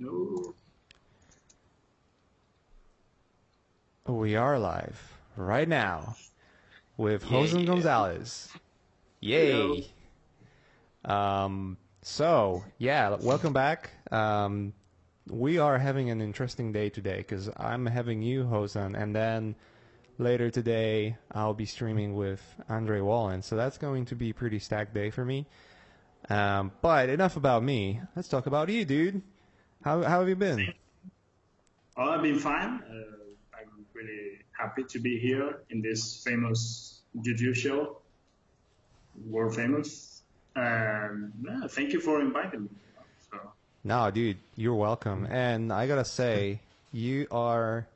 No. We are live right now with Jose Yeah. Gonzalez. Yay! Um, so yeah, welcome back. Um, we are having an interesting day today because I'm having you, Josan, and then later today I'll be streaming with Andre Wallen. So that's going to be a pretty stacked day for me. Um, but enough about me. Let's talk about you, dude. How how have you been? Oh, I've been fine. Uh, I'm really happy to be here in this famous Juju show, world famous. And yeah, thank you for inviting me. So, No, dude, you're welcome. And I gotta say, you are,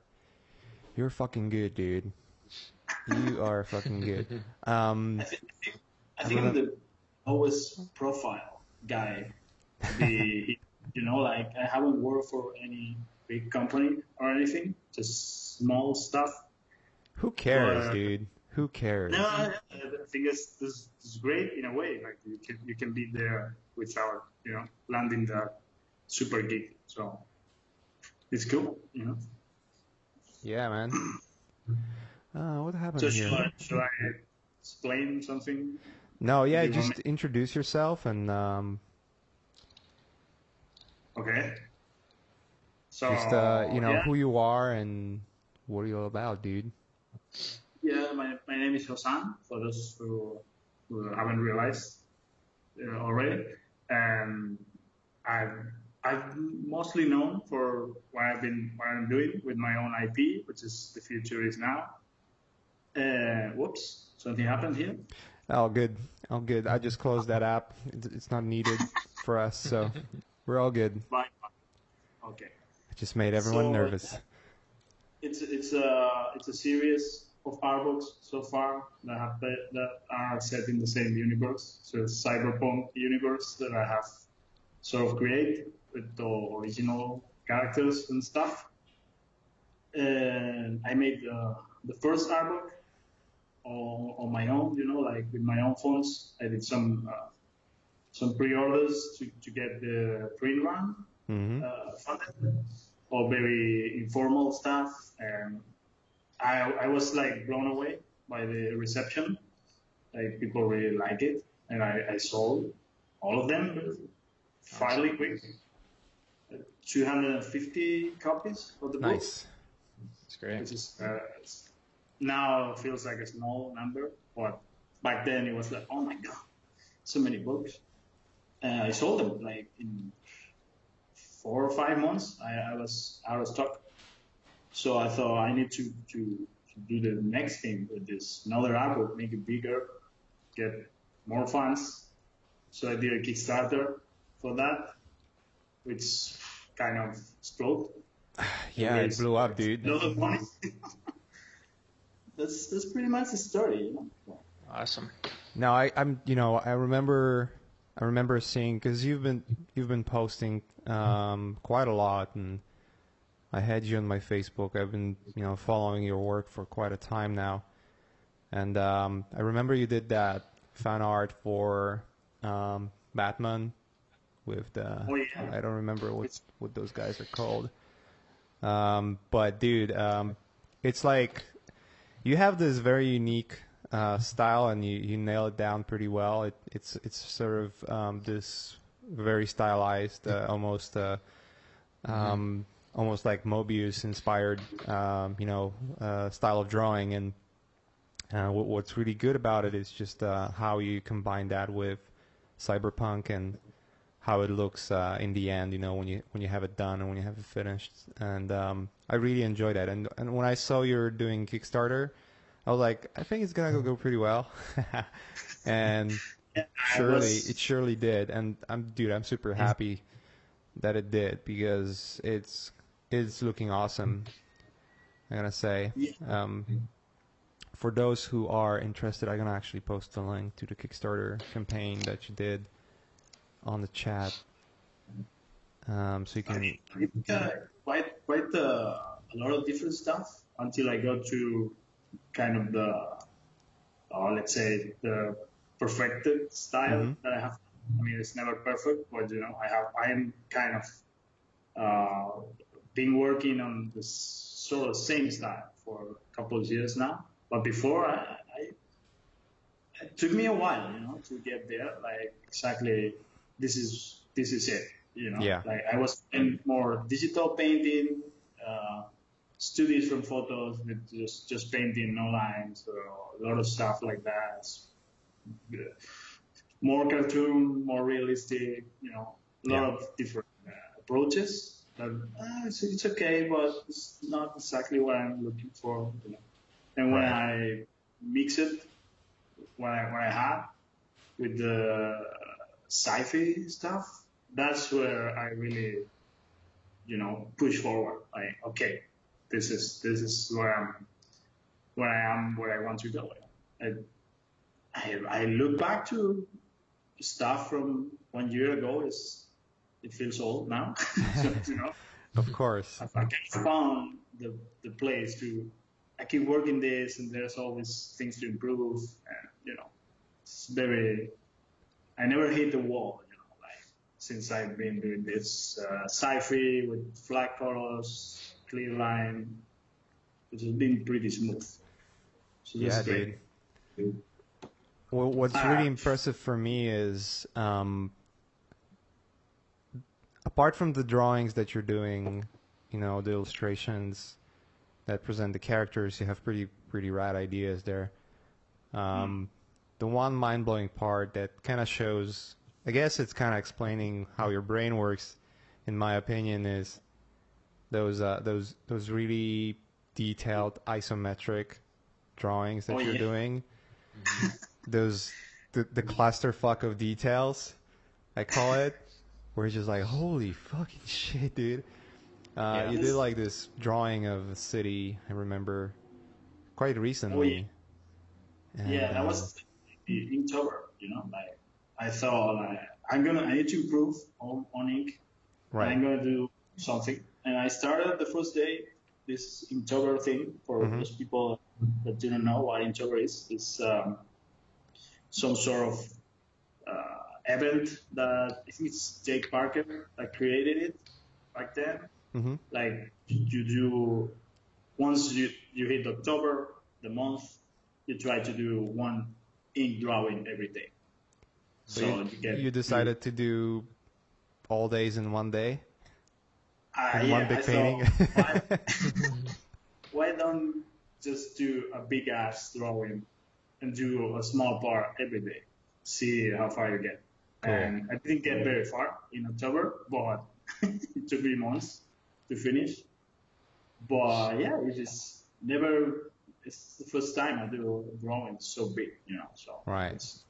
you're fucking good, dude. You are fucking good. Um, I think, I think I'm the lowest profile guy. The, you know, like I haven't worked for any big company or anything, just small stuff. who cares, Uh, dude? Who cares? No, I, I think it's this is great in a way. Like you can you can be there without you know landing that super gig. So it's cool, you know. Yeah, man. Uh, what happened So should here? I, should I explain something? No, yeah, just introduce yourself and um, Okay. So just uh, you know yeah, who you are and what are you all about, dude. yeah my, my name is Josan. For those who, who haven't realized uh, already, and I'm I'm mostly known for what I've been what I'm doing with my own IP, which is the future is now. Uh, whoops, something happened here. Oh, good. Oh, good. I just closed that app. It's, it's not needed for us, so we're all good. Bye. Okay. It just made everyone So- nervous. It's it's a it's a series of art books so far that have that are set in the same universe. So it's cyberpunk universe that I have sort of created with the original characters and stuff. And I made uh, the first art book on, on my own, you know, like with my own phones. I did some uh, some pre-orders to, to get the print run hmm uh, funded, all very informal stuff, and I I was like blown away by the reception. Like people really like it, and I, I sold all of them fairly quick. 250 copies of the book, Nice. That's great. which is uh, now feels like a small number, but back then it was like, oh my god, so many books. And I sold them like in four or five months. I, I was out of stock, so I thought I need to, to to do the next thing with this another album, make it bigger, get more fans. So I did a Kickstarter for that, which kind of exploded. Yeah, it blew up, dude. a lot money. that's that's pretty much the story, you know. Awesome. Now I, I'm. You know, I remember. I remember seeing because you've been you've been posting um, quite a lot, and I had you on my Facebook. I've been you know following your work for quite a time now, and um, I remember you did that fan art for um, Batman with the. Oh, yeah. I don't remember what what those guys are called. Um, but dude, um, it's like you have this very unique uh, style, and you, you nail it down pretty well. It, it's it's sort of um, this very stylized, uh, almost uh, um, almost like Moebius inspired, um, you know, uh, style of drawing. And uh, what, what's really good about it is just uh, how you combine that with cyberpunk and how it looks uh, in the end. You know, when you when you have it done and when you have it finished. And um, I really enjoy that. And and when I saw you're doing Kickstarter. I was like, I think it's gonna go pretty well, and I surely was- it surely did. And I'm, dude, I'm super happy that it did because it's it's looking awesome. I'm gonna say. Yeah. Um, for those who are interested, I'm gonna actually post a link to the Kickstarter campaign that you did on the chat, um, so you can. I did uh, quite quite uh, a lot of different stuff until I got to kind of the uh, let's say the perfected style Mhm. that I have. I mean, it's never perfect, but you know, I have I am kind of uh, been working on the sort of same style for a couple of years now. But before, I, I, it took me a while, you know, to get there. Like exactly, this is this is it, you know. Yeah. Like I was in more digital painting, uh, studies from photos with just just painting, no lines, or a lot of stuff like that. More cartoon, more realistic, you know, a lot Yeah. of different uh, approaches. But uh, it's, it's okay, but it's not exactly what I'm looking for. You know. And when Right. I mix it, what I what I had with the sci-fi stuff, that's where I really, you know, push forward. Like, okay, this is this is where I'm, where I am, where I want to go. I, I, I look back to stuff from one year ago. It's, it feels old now, so, you know. Of course. I of found the, the place to, I keep working this and there's always things to improve. And, you know, it's very, I never hit the wall, you know, like since I've been doing this uh, sci-fi with flag colors, clear line, which has been pretty smooth. So Yeah, great. Well, what's Ah. really impressive for me is, um, apart from the drawings that you're doing, you know, the illustrations that present the characters, you have pretty pretty rad ideas there. Um, The one mind blowing part that kind of shows, I guess it's kind of explaining how your brain works, in my opinion, is those uh, those those really detailed isometric drawings that Oh, you're yeah. doing those the, the clusterfuck of details, I call it, where it's just like holy fucking shit, dude. Uh, Yeah. you did like this drawing of a city. I remember quite recently. And, Yeah, that uh, was in October, you know, like I thought like, I'm gonna, I need to improve on, on ink. right. I'm gonna do something. And I started the first day this Inktober thing for Mhm. those people that didn't know what Inktober is. It's um, some sort of uh, event that I think it's Jake Parker that created it back then. hmm Like you do once you you hit October, the month, you try to do one ink drawing every day. So, So, you, you get you decided to do all days in one day, Uh, in yeah, one big I painting. thought, why, why don't just do a big ass drawing and do a small part every day? See how far you get. Cool. And I didn't get very far in October, but it took me months to finish. But yeah, it is never. It's the first time I do a drawing so big, you know. So Right. It's,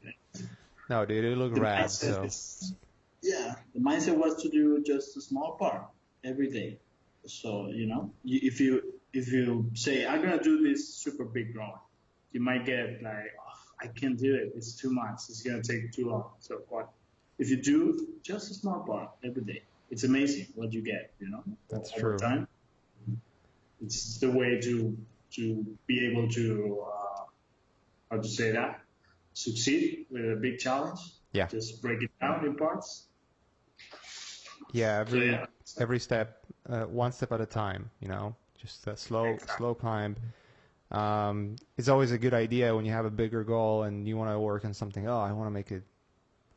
no, dude, it looked rad. So is- yeah, the mindset was to do just a small part every day. So you know, if you if you say I'm gonna do this super big drawing, you might get like, oh, I can't do it. It's too much. It's gonna take too long. So what? If you do just a small part every day, it's amazing what you get. You know, That's over true. Time. It's the way to to be able to uh, how to say that succeed with a big challenge. Yeah. Just break it down in parts. yeah, So every yeah, every step, uh, one step at a time. You know, just a slow, Exactly. slow climb. Um, it's always a good idea when you have a bigger goal and you want to work on something. Oh, I want to make it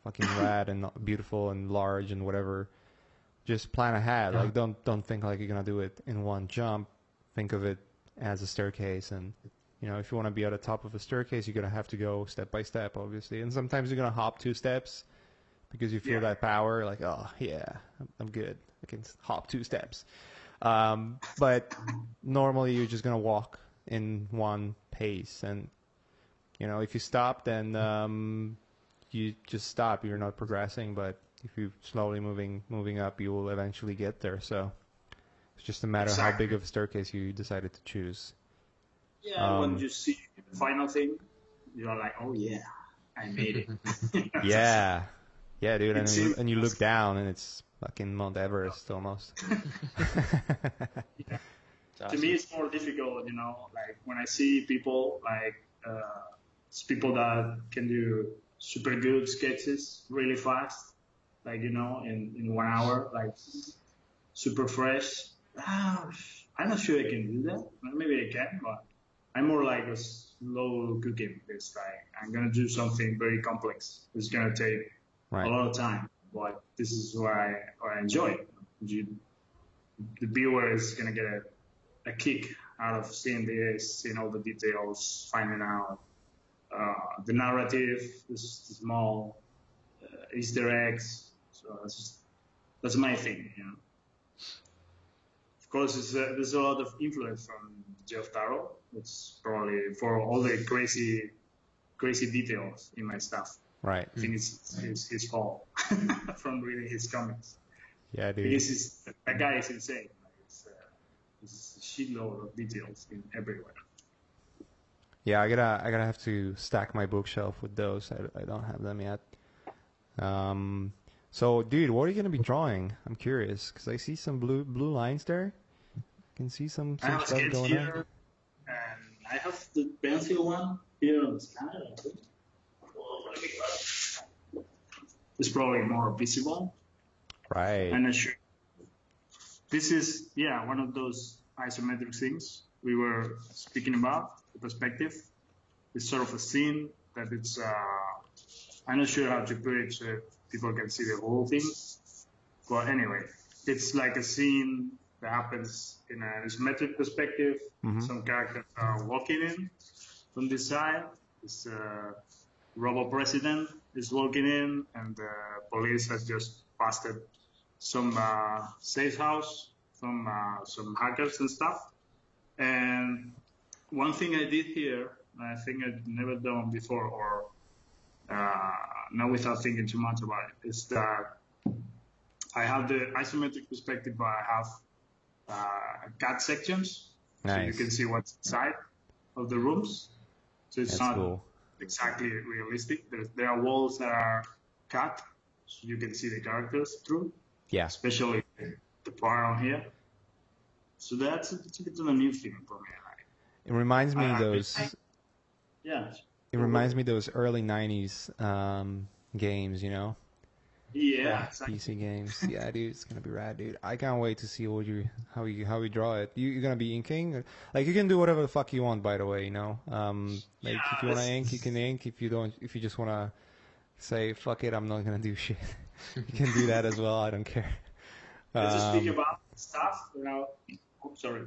fucking rad and beautiful and large and whatever. Just plan ahead. Like don't don't think like you're gonna do it in one jump. Think of it as a staircase, and you know if you want to be at the top of a staircase, you're gonna have to go step by step, obviously. And sometimes you're gonna hop two steps because you feel Yeah. that power. Like oh yeah, I'm, I'm good. I can hop two steps. Um, but normally you're just gonna walk in one pace, and you know if you stop, then um, you just stop. You're not progressing. But if you're slowly moving moving up, you will eventually get there. So it's just a matter of how big of a staircase you decided to choose. yeah. um, when you see the final thing, you're like, oh yeah, I made it. Yeah, yeah, dude. And and you look down, and it's fucking Mount Everest almost. to me, it's more difficult, you know, like when I see people like uh, people that can do super good sketches really fast, like you know, in in one hour, like super fresh. Ah, I'm not sure I can do that. Maybe I can, but I'm more like a slow cooking. It's like I'm gonna do something very complex. It's gonna take Right. a lot of time, but this is what I, I enjoy. You, the viewer is gonna get a, a kick out of seeing this, seeing all the details, finding out uh, the narrative, the, small uh, Easter eggs. So that's just, that's my thing, you know. Of course, there's a lot of influence from Geof Darrow. It's probably for all the crazy, crazy details in my stuff. Right. I think it's his, his fault from reading his comics. Yeah, dude. Because it's, that guy is insane. Like it's, uh, it's a shitload of details in everywhere. Yeah, I gotta I gotta have to stack my bookshelf with those. I, I don't have them yet. Um, so dude, what are you gonna be drawing? I'm curious because I see some blue blue lines there. I can see some, some stuff going on. and I have the pencil one here on the scanner. I think. Let me grab it. It's probably more visible. Right. I'm not sure. This is, yeah, one of those isometric things we were speaking about, the perspective. It's sort of a scene that it's, uh, I'm not sure how to put it so people can see the whole thing. But anyway, it's like a scene that happens in an isometric perspective. Mhm. Some characters are walking in from this side. It's a robo president is walking in, and the police has just busted some uh, safe house from uh, some hackers and stuff. And one thing I did here, I think I'd never done before, or uh, not without thinking too much about it, is that I have the isometric perspective, but I have uh, cut sections, so you can see what's inside of the rooms. So it's That's not cool. Exactly realistic. There, there are walls that are cut, so you can see the characters through, Yeah. especially the part on here. So that's it's a bit of a new thing for me. It reminds me Uh, those. yeah, It reminds me those early '90s um, games. You know. Yeah, exactly. PC games. Yeah, dude, it's gonna be rad, dude. I can't wait to see what you how you how you draw it. You, you're gonna be inking, like you can do whatever the fuck you want. By the way, you know, um, like Yeah, if you wanna ink, you can ink. If you don't, if you just wanna say fuck it, I'm not gonna do shit. you can do that as well. I don't care. Let's just speak Um, about stuff. You know, oh, sorry.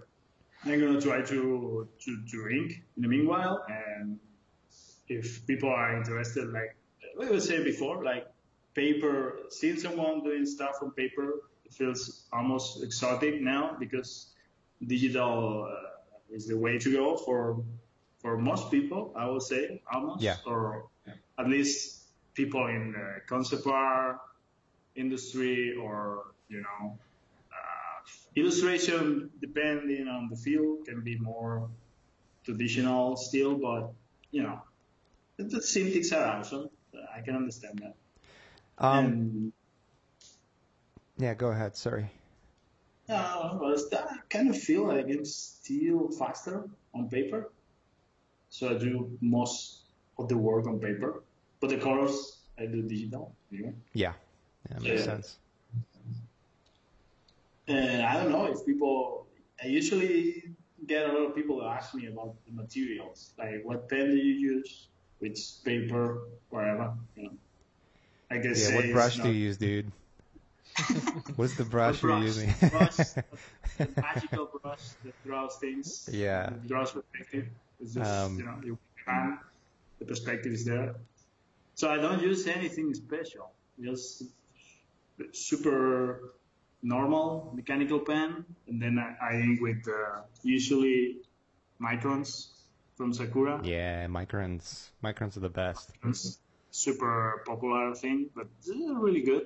I'm gonna try to to to ink in the meanwhile, and if people are interested, like what we were saying before, like paper, seeing someone doing stuff on paper it feels almost exotic now because digital uh, is the way to go for for most people. I would say almost, Yeah. or at least people in the concept art industry or you know uh, illustration depending on the field can be more traditional still but you know the, the Cintiqs are awesome i can understand that um, and yeah, go ahead. Sorry. uh, well, that I kind of feel like it's still faster on paper so i do most of the work on paper but the colors i do digital. Yeah, yeah, makes Yeah. sense. And I don't know if people. I usually get a lot of people that ask me about the materials, like what pen do you use, which paper, whatever. You know, I guess. Yeah, what brush do you use, dude? What's the brush What you're using? brush, the magical brush that draws things. Yeah. draws perspective. It's just Um, you know you pan, the perspective is there. So I don't use anything special. Just super normal mechanical pen, and then I, I ink with uh, usually microns from Sakura. yeah, microns. Microns are the best. It's super popular thing, but they're really good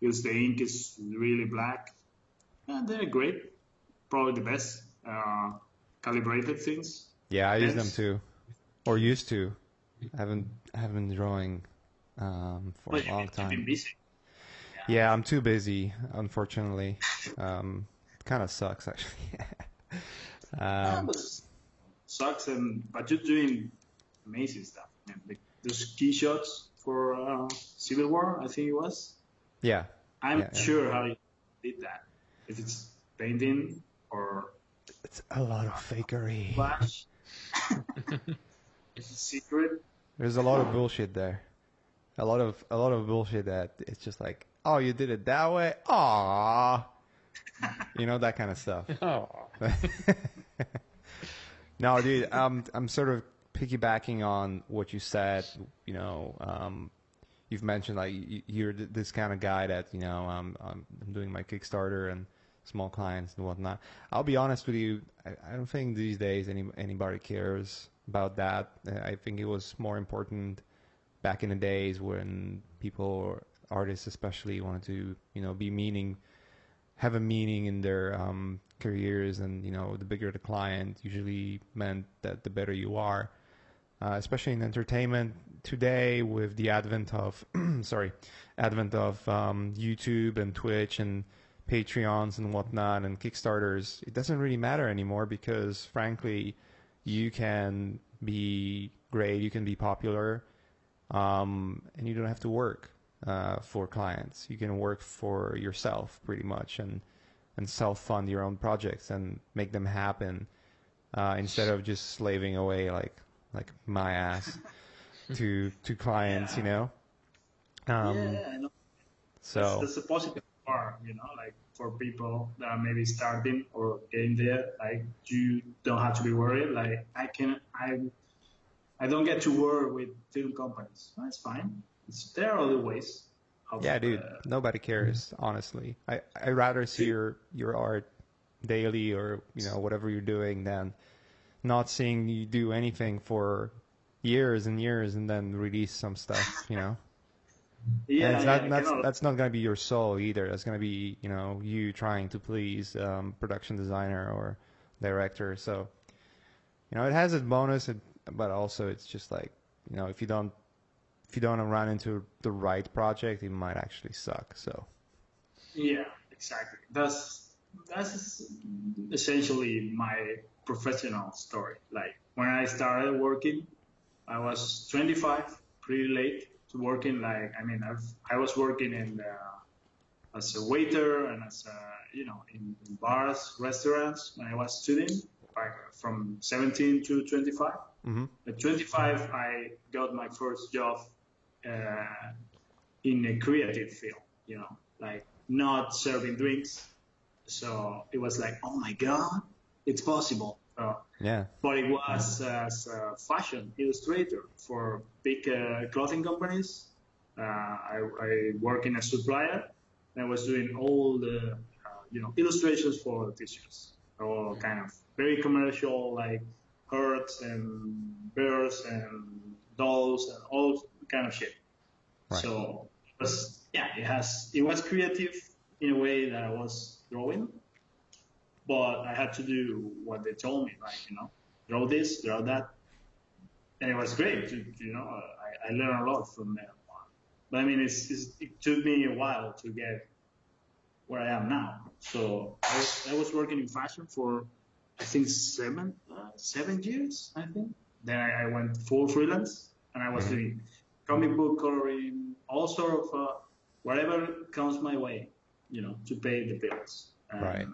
because the ink is really black. And they're great. Probably the best uh, calibrated things. Yeah, I use them too, or used to. I haven't I haven't been drawing um, for But a long time. busy. Yeah, I'm too busy, unfortunately. Um, kind of sucks actually. Um, but sucks, and but you're doing amazing stuff. Those key shots for uh, Civil War, I think it was. yeah, I'm Yeah, yeah. sure how you did that. if it's painting or It's a lot of fakery. flash. it's a secret. There's a lot of bullshit there. A lot of a lot of bullshit that it's just like, oh, you did it that way. Aww. you know that kind of stuff. Oh, no, dude, I'm I'm sort of piggybacking on what you said. You know, um, you've mentioned like you're this kind of guy that you know I'm, doing my Kickstarter and small clients and whatnot. I'll be honest with you, I, don't think these days any anybody cares about that. I think it was more important back in the days when people, artists especially, wanted to you know be meaning have a meaning in their um, careers, and you know, the bigger the client usually meant that the better you are. Uh, especially in entertainment today, with the advent of sorry, advent of um, YouTube and Twitch and Patreons and whatnot and Kickstarters, it doesn't really matter anymore because, frankly, you can be great, you can be popular, um, and you don't have to work uh, for clients. You can work for yourself pretty much and and self fund your own projects and make them happen uh, instead of just slaving away like like my ass to to clients. You know. Um, yeah, I know. So That's, that's the positive part, you know, like for people that are maybe starting or getting there, like you don't have to be worried. Like I can, I, I don't get to work with film companies. That's fine. It's, there are other ways. Of, yeah, dude, uh, nobody cares. Honestly, I I rather see your your art daily or you know whatever you're doing than not seeing you do anything for years and years and then release some stuff. You know. yeah, and it's yeah, not, I that's cannot- that's not going to be your soul either. That's going to be you know you trying to please um, production designer or director. So you know it has its bonus, but also it's just like you know if you don't if you don't run into the right project, it might actually suck. So Yeah, exactly. That's that's essentially my professional story. Like when I started working, I was 25, pretty late to working. Like I mean, I've, I was working in the, as a waiter and as a you know in, in bars, restaurants when I was student, like from 17 to 25. Mhm. At 25, I got my first job uh, in a creative field, you know, like not serving drinks. So it was like, oh my God, it's possible. Uh, yeah, but it was as a fashion illustrator for big uh, clothing companies. Uh, I, I work in a supplier I was doing all the, uh, you know, illustrations for the t-shirts. All kind of very commercial, like hearts and bears and dolls and all kind of shit. Right. So it was, yeah, it has, it was creative in a way that I was drawing, but I had to do what they told me, like, you know, draw this, draw that. And it was great, to, you know, I, I learned a lot from there. But I mean, it's, it's, it took me a while to get where I am now. So I was, I was working in fashion for, I think, seven, uh, seven years, I think. Then I, I went full freelance and I was Mhm. doing comic book coloring, all sort of, uh, whatever comes my way, you know, to pay the bills. And, Right.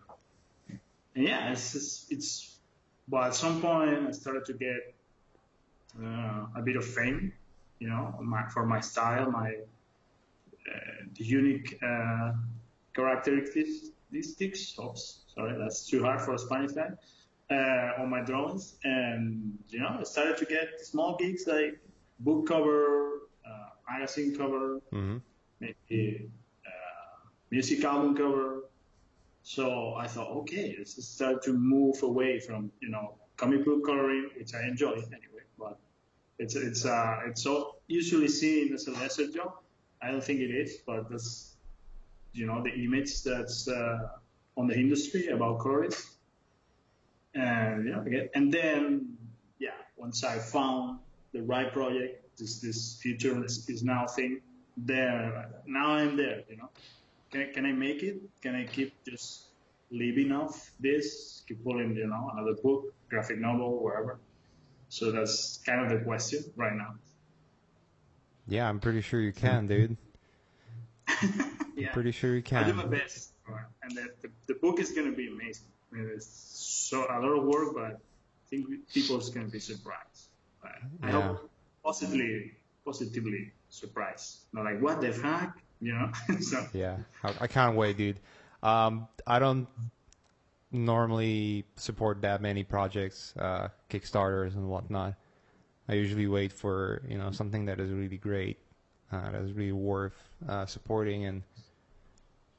And yeah, it's, it's, it's, but at some point I started to get uh, a bit of fame, you know, my, for my style, my uh, the unique uh, characteristics. Oops, sorry, that's too hard for a Spanish guy. Uh, on my drawings, and you know, I started to get small gigs like book cover, uh, magazine cover, hmm maybe uh, music album cover. So I thought, okay, let's just start to move away from you know comic book coloring, which I enjoy anyway, but it's it's uh it's so usually seen as a lesser job. I don't think it is, but that's you know the image that's uh, on the industry about colorists. And know, again, and then yeah, once I found the right project, this this future is, is now thing, there now I'm there. You know, can can I make it? Can I keep just living off this? Keep pulling, you know, another book, graphic novel, wherever. So that's kind of the question right now. yeah, I'm pretty sure you can, dude. Yeah, Pretty sure you can. I do my best. And the, the, the book is going to be amazing. I mean, it's so a lot of work, but I think people is going to be surprised. Right? I Yeah. hope positively, positively surprised. Not like what the fuck, you know. so Yeah, I, I can't wait, dude. Um, I don't normally support that many projects, uh, Kickstarters and whatnot. I usually wait for you know something that is really great, uh, that is really worth uh, supporting. And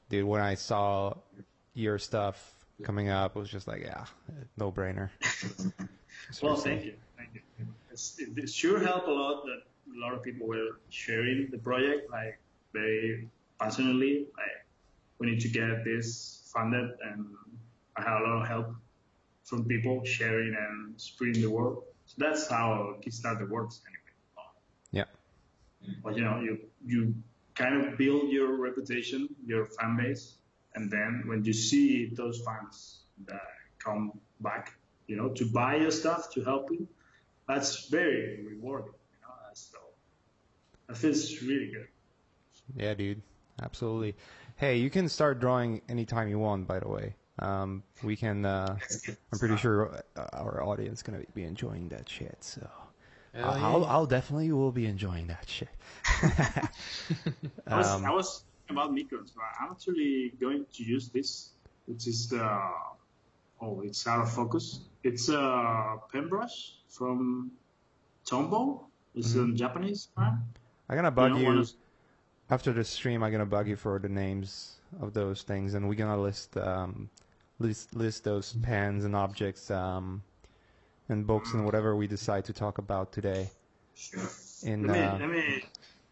dude, when I saw your stuff coming up, it was just like, yeah, no brainer. Well, thank you, thank you. It's, it, it sure helped a lot that a lot of people were sharing the project, like very passionately. Like we need to get this funded, and I had a lot of help from people sharing and spreading the word. So that's how Kickstarter works, anyway. Yeah. But you know, you you kind of build your reputation, your fan base, and then when you see those fans that come back, you know, to buy your stuff to help you, that's very rewarding. You know, so that feels really good. Yeah, dude. Absolutely. Hey, you can start drawing anytime you want, by the way. Um, we can, uh, I'm pretty sure uh, our audience is going to be enjoying that shit, so. Hell I'll, yeah. I'll, I'll definitely will be enjoying that shit. I was, Um, I was thinking about microns, but I'm actually going to use this, which is the, oh, it's out of focus. It's a pen brush from Tombow. It's Mm-hmm. a Japanese brand. I'm going to bug know, you, one of- after the stream, I'm going to bug you for the names of those things, and we're going to list, um, list, list those pens and objects, um, and books and whatever we decide to talk about today. Sure. In, let me, uh, let me,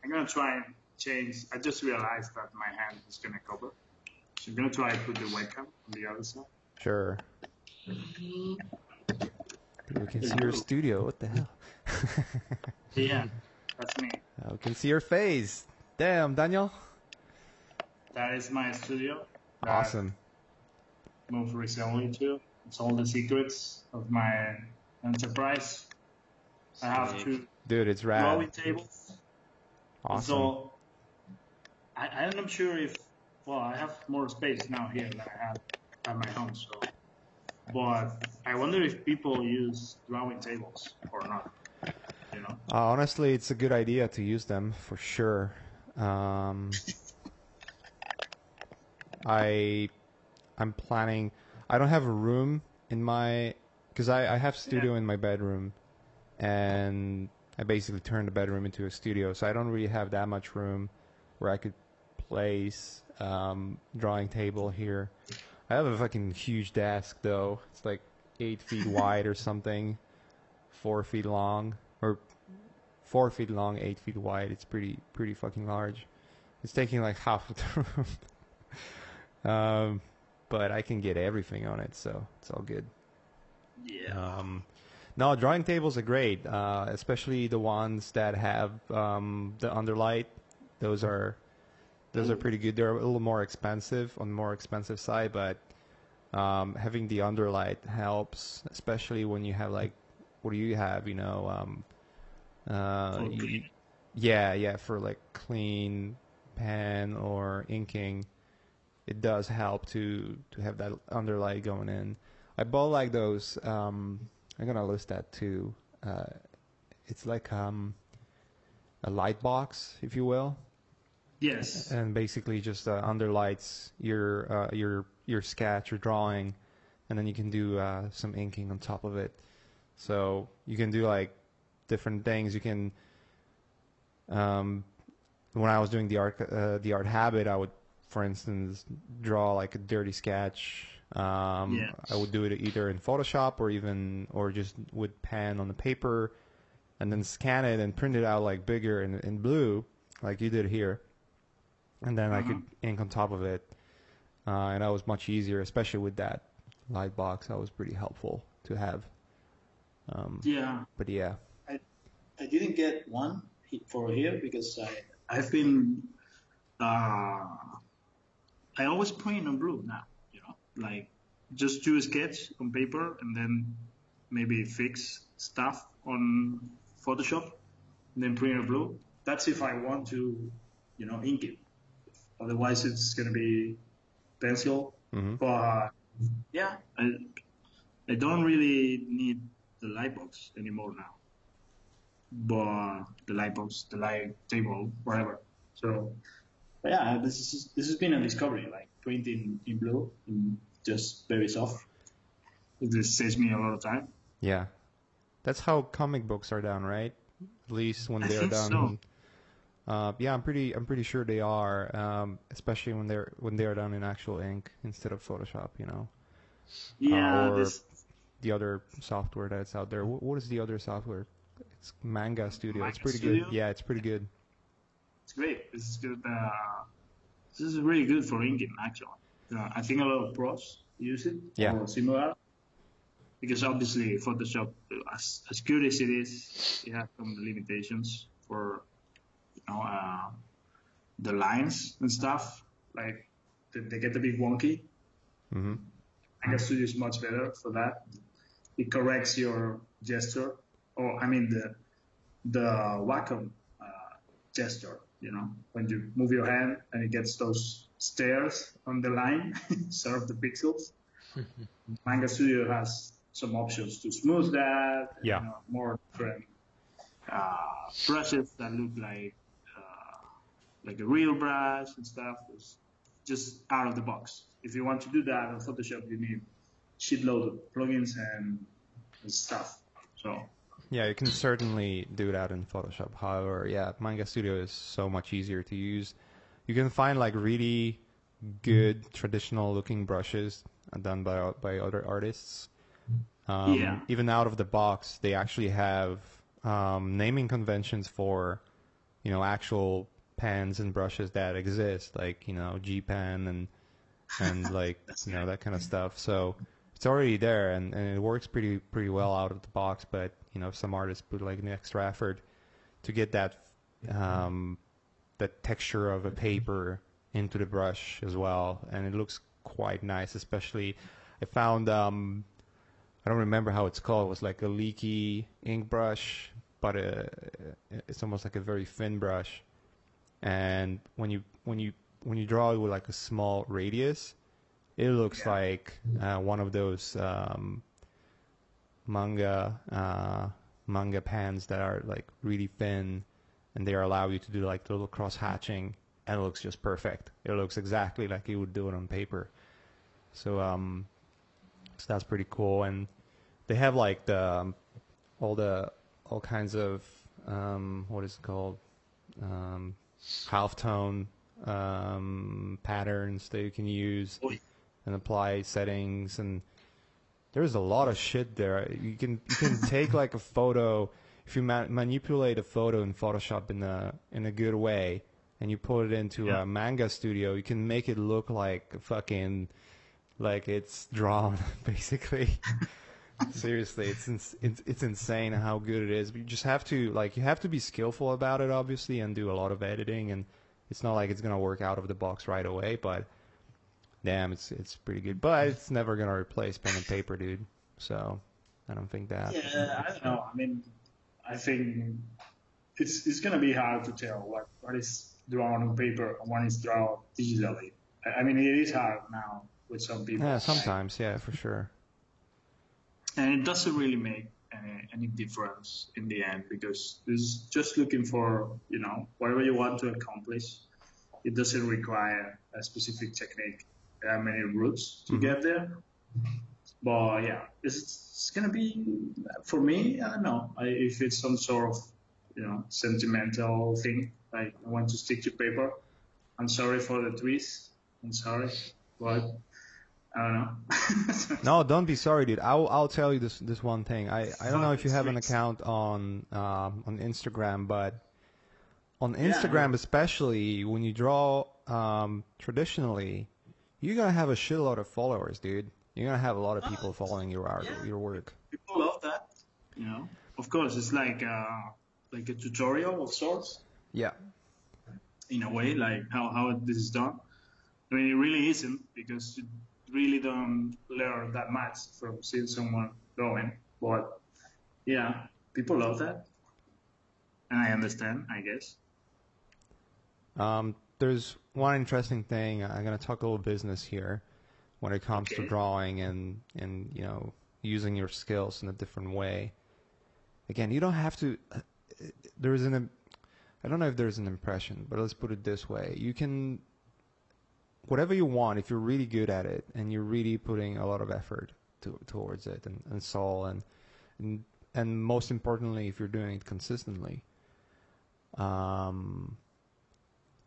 I'm gonna try and change. I just realized that my hand is gonna cover. So I'm gonna try and put the webcam on the other side. Sure. Dude, we can see your studio. What the hell? Yeah, that's me. Uh, we can see your face. Damn, Daniel. That is my studio. that Awesome. I Moved recently to. It's all the secrets of my enterprise. I have Sick. two Dude, it's rad. drawing tables. Awesome. So I, I'm not sure if well I have more space now here than I had at my home. So, but I wonder if people use drawing tables or not. You know. Uh, honestly, it's a good idea to use them for sure. Um, I I'm planning. I don't have a room in my because I, I have studio in my bedroom, and I basically turned the bedroom into a studio. So I don't really have that much room where I could place um, drawing table here. I have a fucking huge desk though. It's like eight feet wide or something, four feet long, or four feet long, eight feet wide. It's pretty pretty fucking large. It's taking like half of the room. um, but I can get everything on it, so it's all good. Yeah. Um, no, drawing tables are great, uh, especially the ones that have um, the underlight. Those are those are pretty good. They're a little more expensive on the more expensive side, but um, having the underlight helps, especially when you have like what do you have? You know, um, uh, you- yeah, yeah, for like clean pen or inking, it does help to to have that underlight going in. I bought like those. Um, I'm gonna list that too. Uh, it's like um, a light box, if you will, Yes. and basically just uh, underlights your uh, your your sketch, your drawing, and then you can do uh, some inking on top of it. So you can do like different things. You can. Um, when I was doing the art uh, the art habit, I would, for instance, draw like a dirty sketch. Um, Yeah. I would do it either in Photoshop or even or just with pen on the paper, and then scan it and print it out like bigger in, in blue, like you did here, and then I could ink on top of it, uh, and that was much easier, especially with that light box. That was pretty helpful to have. Um, Yeah. but yeah, I didn't get one for here because I I've been uh, I always print on blue now. You know, like just do a sketch on paper and then maybe fix stuff on Photoshop, and then print on blue. That's if I want to, you know, ink it. Otherwise, it's gonna be pencil. hmm But yeah, I, I don't really need the light box anymore now. But the light box, the light table, whatever. So yeah, this is this has been a discovery. Like printing in blue, and just very soft. This saves me a lot of time. Yeah, that's how comic books are done, right? At least when I they're think done. Uh, yeah, I'm pretty. I'm pretty sure they are, um, especially when they're when they're done in actual ink instead of Photoshop. You know, Yeah, or- this the other software that's out there. What, what is the other software? It's Manga Studio. it's pretty Studio? good. Yeah, it's pretty good. it's great. It's good. Uh, this is really good for inking, actually. Uh, I think a lot of pros use it Yeah. or similar. Because obviously Photoshop, as, as good as it is, it has some limitations for, you know, uh, the lines and stuff. Like, they, they get a bit wonky. hmm Manga Studio is much better for that. It corrects your gesture, or I mean the the Wacom uh, gesture. You know, when you move your hand and it gets those stairs on the line serve the pixels. Manga Studio has some options to smooth that. Yeah. You know, more different uh, brushes that look like uh, like a real brush and stuff. It's just out of the box. If you want to do that on Photoshop, you need shitload of plugins and, and stuff. So Yeah, you can certainly do that in Photoshop. However, yeah, Manga Studio is so much easier to use. You can find like really good traditional looking brushes done by by other artists. Um, Yeah. Even out of the box, they actually have um, naming conventions for, you know, actual pens and brushes that exist, like you know, G pen and and like you know that kind of stuff. So it's already there and, and it works pretty pretty well out of the box. But you know, some artists put like an extra effort to get that um, that texture of a paper into the brush as well, and it looks quite nice. Especially, I found um, I don't remember how it's called. It was like a leaky ink brush, but uh it's almost like a very thin brush. And when you when you when you draw it with like a small radius, it looks Yeah. like uh, one of those um, manga uh, manga pans that are like really thin, and they allow you to do like little cross hatching, and it looks just perfect. It looks exactly like you would do it on paper. So um, so that's pretty cool, and they have like the um, all the all kinds of um, what is it called um, halftone um, patterns that you can use Oh. And apply settings and there's a lot of shit there. You can you can take like a photo if you ma- manipulate a photo in Photoshop in a in a good way and you put it into Yeah. a manga studio, you can make it look like fucking like it's drawn basically. Seriously, it's, ins- it's it's insane how good it is. But you just have to like you have to be skillful about it, obviously, and do a lot of editing. And it's not like it's gonna work out of the box right away, but damn, it's it's pretty good. But it's never gonna replace pen and paper, dude. So I don't think that. yeah, I don't know. I mean, I think it's it's gonna be hard to tell what what is drawn on paper and what is drawn digitally. I, mean, it is hard now with some people. Yeah, sometimes, yeah, for sure. and it doesn't really make any, any difference in the end because it's just looking for you know whatever you want to accomplish it doesn't require a specific technique there are many routes to Mhm. get there. But yeah it's, it's gonna be for me i don't know. I, if it's some sort of you know sentimental thing like i want to stick to paper. I'm sorry for the twist. I'm sorry but i don't know. No, don't be sorry, dude. I'll I'll tell you this this one thing. I I don't know if you have an account on um on Instagram, but on Yeah, Instagram especially when you draw um traditionally, you're gonna have a shitload of followers, dude. You're gonna have a lot of people following your art, Yeah. your work. people love that. You know, of course, it's like uh, like a tutorial of sorts Yeah. in a way, like how how this is done. I mean, it really isn't because you really don't learn that much from seeing someone drawing. But yeah, people love that, and I understand. I guess. Um, there's one interesting thing. I'm going to talk a little business here when it comes Okay. to drawing and and you know using your skills in a different way. Again, you don't have to. There's an. I don't know if there's an impression, but let's put it this way: you can whatever you want if you're really good at it and you're really putting a lot of effort to, towards it and, and soul and, and and most importantly if you're doing it consistently um,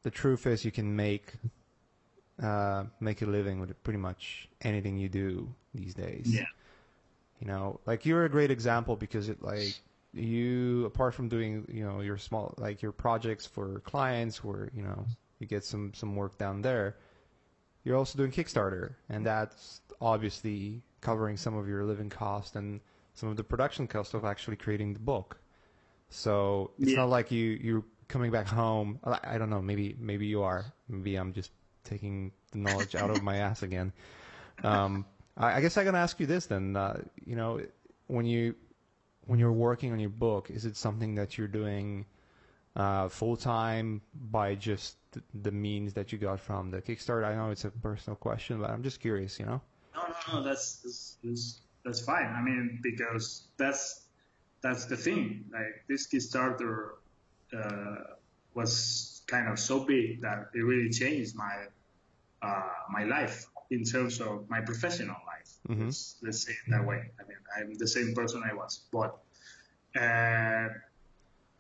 the truth is you can make uh, make a living with pretty much anything you do these days Yeah. you know like you're a great example because it like you apart from doing you know your small like your projects for clients where you know you get some some work down there you're also doing kickstarter and that's obviously covering some of your living cost and some of the production cost of actually creating the book so it's Yeah. not like you you're coming back home I, I don't know maybe maybe you are maybe i'm just taking the knowledge out of my ass again um, I, I guess I'm gonna ask you this then. Uh, you know, when you when you're working on your book, is it something that you're doing uh, full time by just the, means that you got from the Kickstarter? I know it's a personal question, but I'm just curious. You know? No, no, no. That's that's that's, that's fine. I mean, because that's that's the thing. Like this Kickstarter was kind of so big that it really changed my uh, my life in terms of my professional life. Mhm. Let's, let's say it that way. I mean, I'm the same person I was, but uh,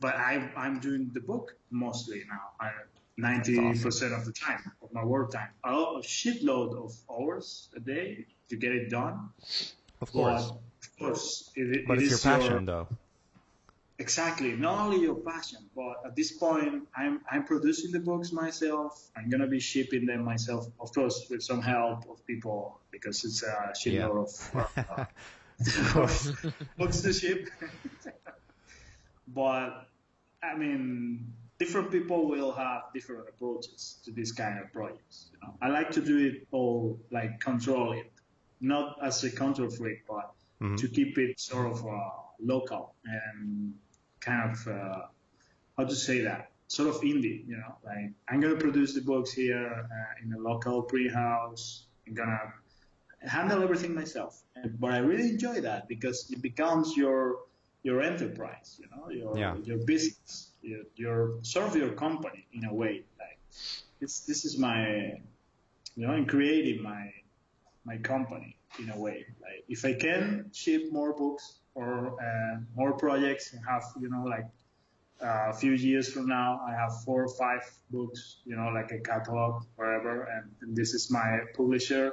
but I I'm doing the book mostly now. I, Ninety percent of the time of my work time, a a shitload of hours a day to get it done. Of course, But, of course, it, but it it's your passion, though. Exactly. Not only your passion, but at this point, I'm I'm producing the books myself. I'm gonna be shipping them myself, of course, with some help of people because it's a shitload of, uh, of books to ship. but I mean, different people will have different approaches to this kind of projects. You know, I like to do it all like control it, not as a control freak, but Mhm. to keep it sort of uh, local and kind of uh, how to say that sort of indie. You know, like I'm gonna produce the books here uh, in a local pre-house. I'm gonna handle everything myself, but I really enjoy that because it becomes your your enterprise. You know, your Yeah. your business, your, your sort of your company in a way. Like this this is my you know, I'm creating my my company in a way. Like if I can ship more books or uh, more projects and have you know like uh, a few years from now I have four or five books, you know, like a catalog wherever, and, and this is my publisher.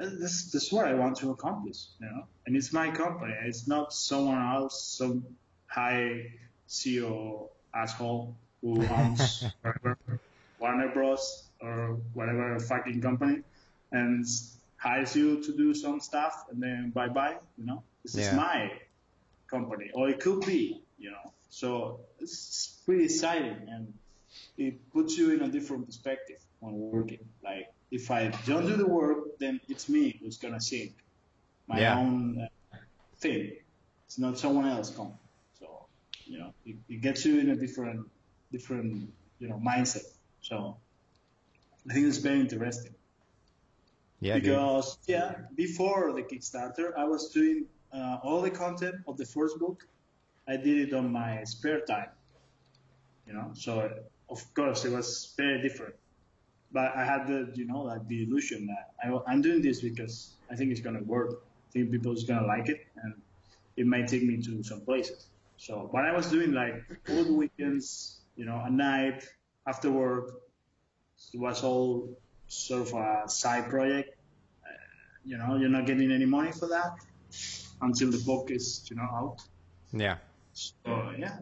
uh, This, this is what I want to accomplish, you know, and it's my company. It's not someone else, some high CEO asshole who owns whatever, Warner Bros. or whatever fucking company, and hires you to do some stuff, and then bye bye. You know, this is my company, or it could be. You know, so it's pretty exciting, and it puts you in a different perspective when working. Like if I don't do the work, then it's me who's gonna sink my Yeah. own uh, thing. It's not someone else coming. So you know, it, it gets you in a different, different, you know, mindset. So I think it's very interesting Yeah, dude. because yeah, before the Kickstarter, I was doing uh, all the content of the first book. I did it on my spare time, you know. So of course it was very different, but I had the you know like the illusion that I, I'm doing this because I think it's gonna work. I think people is gonna like it, and it might take me to some places. So, but I was doing like all the weekends, you know, at night after work. It was all sort of a side project. You know, you're not getting any money for that until the book is, you know, out. Yeah. So yeah.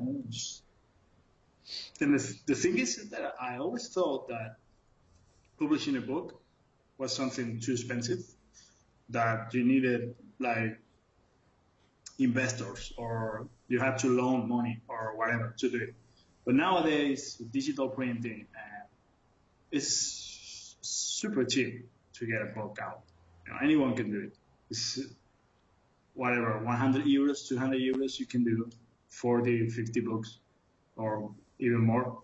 And the, the thing is that I always thought that publishing a book was something too expensive, that you needed like investors or you had to loan money or whatever to do it. But nowadays, digital printing, uh, it's super cheap to get a book out. You know, anyone can do it. It's whatever, 100 euros, 200 euros, you can do 40, 50 books or even more.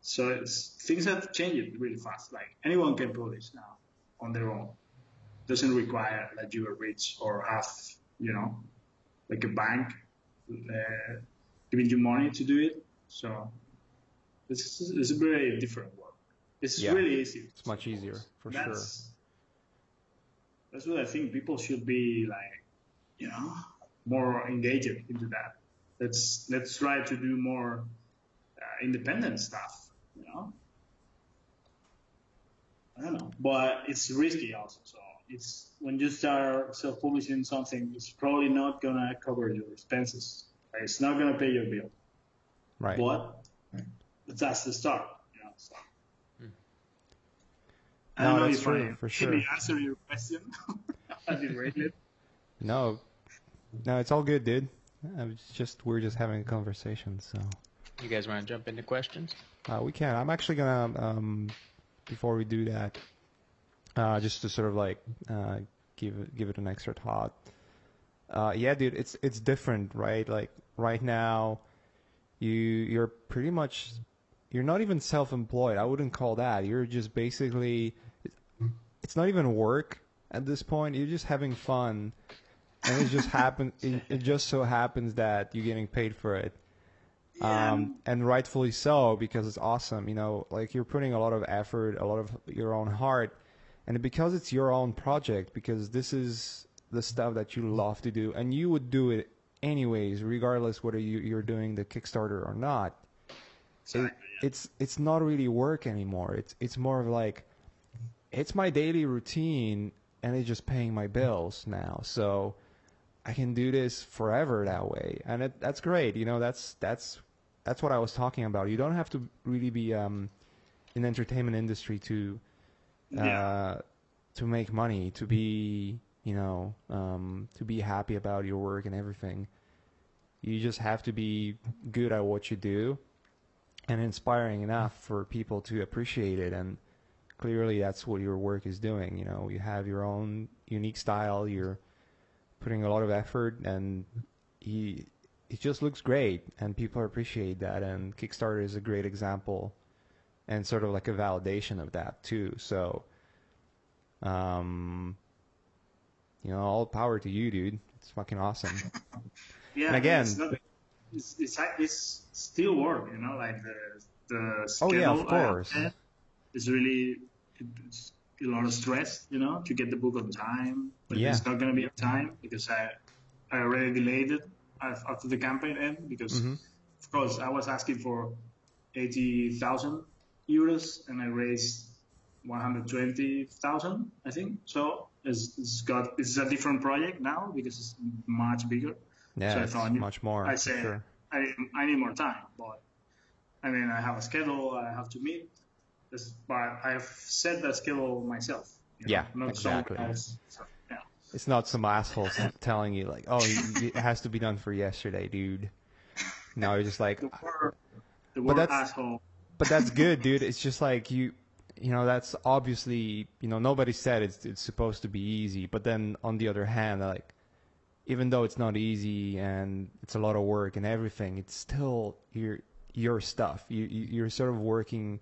So it's, things have changed really fast. Like anyone can publish now on their own. Doesn't require that you are rich or have, you know, like a bank uh, giving you money to do it. So is, it's a very different world. It's Yeah. really easy. It's much easier for sure. That's, what I think people should be like, you know, more engaged into that. Let's let's try to do more uh, independent stuff. You know, I don't know, but it's risky also. So it's when you start self-publishing something, it's probably not gonna cover your expenses. Like, it's not gonna pay your bill, Right. but that's the start. You know, so. I No, don't know that's if true, I for really sure. answer your question. I did rate it. No, no, it's all good, dude. I was just we're just having a conversation, so You guys want to jump into questions? uh, we can. I'm actually gonna um, before we do that, uh, just to sort of like uh, give it, give it an extra thought. Uh, yeah, dude, it's it's different, right? Like right now, you you're pretty much you're not even self-employed. I wouldn't call that. You're just basically it's not even work at this point. You're just having fun, and it just happen. It, it just so happens that you're getting paid for it, Yeah, um, and rightfully so because it's awesome. You know, like you're putting a lot of effort, a lot of your own heart, and because it's your own project, because this is the stuff that you love to do, and you would do it anyways, regardless whether you, you're doing the Kickstarter or not exactly, it, it's it's not really work anymore. It's it's more of like it's my daily routine and it's just paying my bills now. So I can do this forever that way, and it, that's great. You know, that's that's that's what I was talking about. You don't have to really be um, in the entertainment industry to uh, Yeah. to make money, to be you know um, to be happy about your work and everything. You just have to be good at what you do and inspiring enough for people to appreciate it and clearly that's what your work is doing you know you have your own unique style you're putting a lot of effort and he it just looks great and people appreciate that and kickstarter is a great example and sort of like a validation of that too so um you know all power to you dude it's fucking awesome yeah. and again- it's, not, it's, it's it's still work. You know, like the the Oh, yeah, of course. is really it's a lot of stress. You know, to get the book on time, but Yeah. it's not gonna be on time because I I already delayed it after the campaign end because Mhm. of course I was asking for eighty thousand euros and I raised one hundred twenty thousand, I think. So it's, it's got it's a different project now because it's much bigger. yeah So I thought much more I say sure I I need more time, but I mean I have a schedule I have to meet. But I've set that skill myself. you know, Yeah, not exactly. else. So, yeah. It's not some asshole telling you like, "Oh, it has to be done for yesterday, dude." No, you're just like, The uh, word, the But that's- asshole. but that's good, dude. It's just like you, you know, that's obviously, you know, nobody said it's it's supposed to be easy. But then on the other hand, like, even though it's not easy and it's a lot of work and everything, it's still your your stuff. You- you're sort of working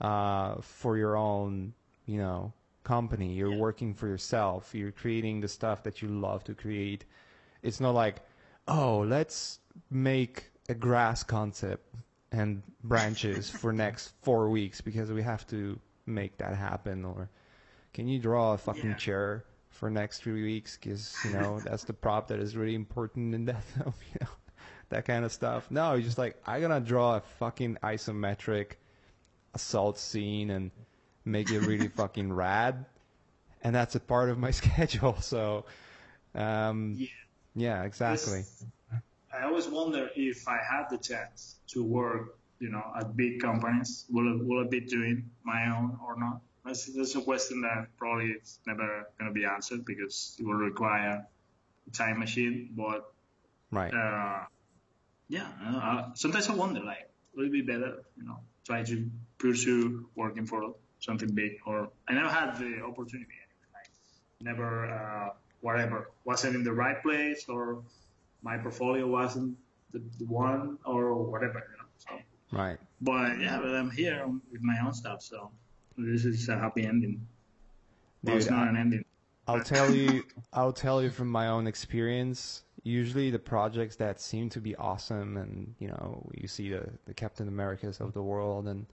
uh, for your own, you know, company. You're Yeah. working for yourself. You're creating the stuff that you love to create. It's not like, oh, let's make a grass concept and branches for next four weeks because we have to make that happen. Or can you draw a fucking Yeah. chair for next three weeks? Because you know that's the prop that is really important in that film. You know, that kind of stuff. No, you're just like I'm gonna draw a fucking isometric assault scene and make it really fucking rad, and that's a part of my schedule. So, um, Yeah. yeah, exactly. This- I always wonder if I had the chance to work, you know, at big companies, will I, will I be doing my own or not? That's, that's a question that probably it's never going to be answered because it will require a time machine. But Right. uh, yeah, uh, sometimes I wonder, like, would it be better, you know, try to pursue working for something big? Or I never had the opportunity, never, uh, whatever, wasn't in the right place, or my portfolio wasn't the, the one, or whatever, you know. So Right. But yeah, but I'm here with my own stuff, so this is a happy ending. Well, Dude, it's not I- an ending. I'll tell you. I'll tell you from my own experience. Usually, the projects that seem to be awesome, and you know, you see the the Captain Americas of the world and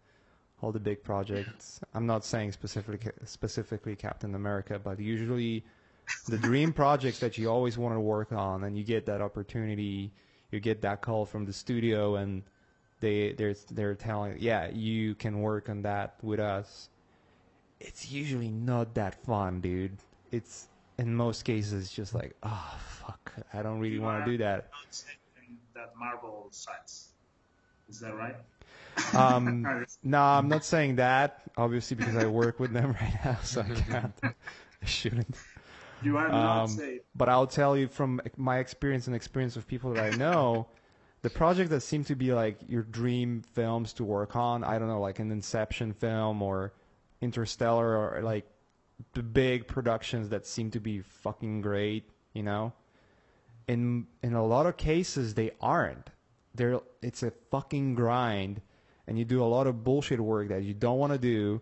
all the big projects. I'm not saying specifically specifically Captain America, but usually the dream projects that you always want to work on, and you get that opportunity, you get that call from the studio, and they they're they're telling, yeah, you can work on that with us. It's usually not that fun, dude. It's in most cases just like, oh fuck, I don't really want to do that. That Marvel sucks. Is that right? Um, no, I'm not saying that. Obviously, because I work with them right now, so I can't. I shouldn't. you are not Um, saying. but I'll tell you from my experience and experience of people that I know, the project that seem to be like your dream films to work on. I don't know, like an Inception film or Interstellar or like the big productions that seem to be fucking great. You know, in in a lot of cases they aren't. They're it's a fucking grind, and you do a lot of bullshit work that you don't want to do,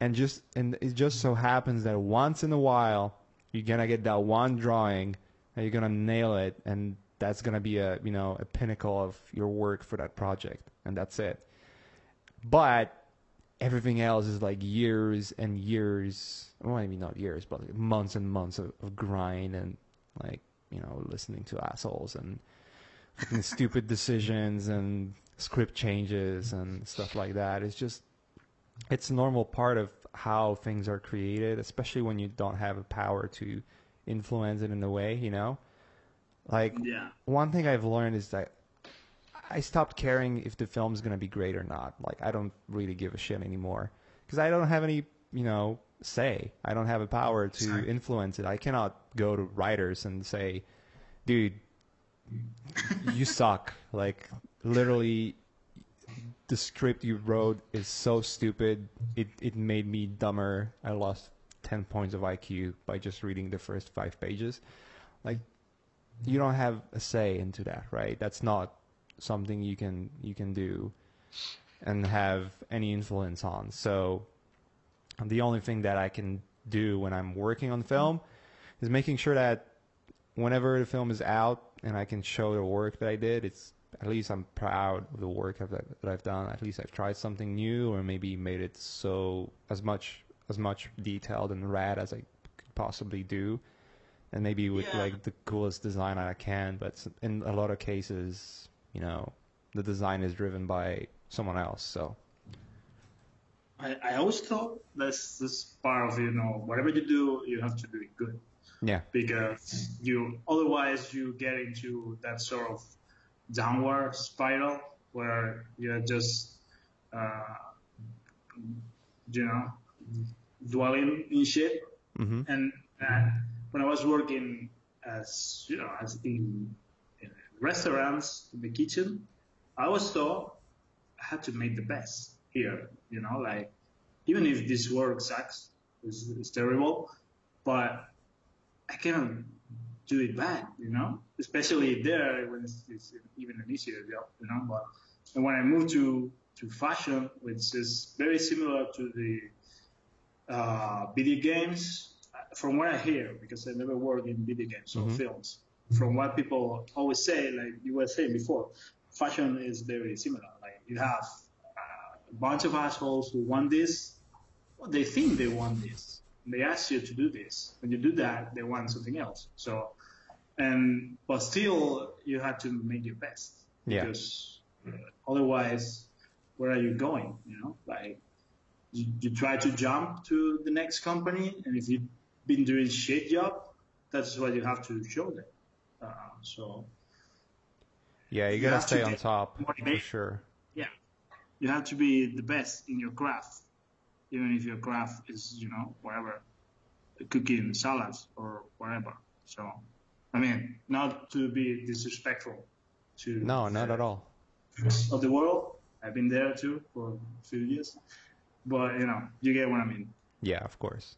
and just and it just so happens that once in a while you're gonna get that one drawing and you're gonna nail it and that's gonna be a you know a pinnacle of your work for that project and that's it. But everything else is like years and years well maybe not years but like months and months of, of grind and like you know listening to assholes and stupid decisions and script changes and stuff like that it's just it's a normal part of how things are created, especially when you don't have a power to influence it in a way, you know? Like, Yeah. one thing I've learned is that I stopped caring if the film's going to be great or not. Like, I don't really give a shit anymore. Because I don't have any, you know, say. I don't have a power to Sorry. influence it. I cannot go to writers and say, dude, you suck. Like, literally, the script you wrote is so stupid. It it made me dumber. I lost ten points of IQ by just reading the first five pages. Like you don't have a say into that, right? That's not something you can you can do and have any influence on. So the only thing that I can do when I'm working on film is making sure that whenever the film is out and I can show the work that I did, it's at least I'm proud of the work I've, that I've done. At least I've tried something new, or maybe made it so as much as much detailed and rad as I could possibly do, and maybe with Yeah. like the coolest design I can. But in a lot of cases, you know, the design is driven by someone else. So I, I always thought that's this part of you know whatever you do you have to do it good yeah, because you otherwise you get into that sort of downward spiral where you're just uh, you know dwelling in shit hmm and uh, when I was working as you know as in, in restaurants in the kitchen, I always thought I had to make the best here. You know, like even if this work sucks, it's, it's terrible, but I cannot do it bad. You know, especially there when it's, it's even an easier job. You know, but and when I moved to to fashion, which is very similar to the uh, video games, from what I hear, because I never worked in video games or Mhm. films, from what people always say, like you were saying before, fashion is very similar. Like you have uh, a bunch of assholes who want this, well, they think they want this. They ask you to do this. When you do that, they want something else. So, and but still, you have to make your best Yeah. because uh, otherwise, where are you going? You know, like you, you try to jump to the next company, and if you've been doing shit job, that's what you have to show them. Uh, so yeah, you You gotta have to stay on top for sure yeah you have to be the best in your craft, even if your craft is, you know, whatever, cooking salads or whatever. So, I mean, not to be disrespectful to No, not at all. of the world. I've been there too for a few years, but you know, you get what I mean. Yeah, of course.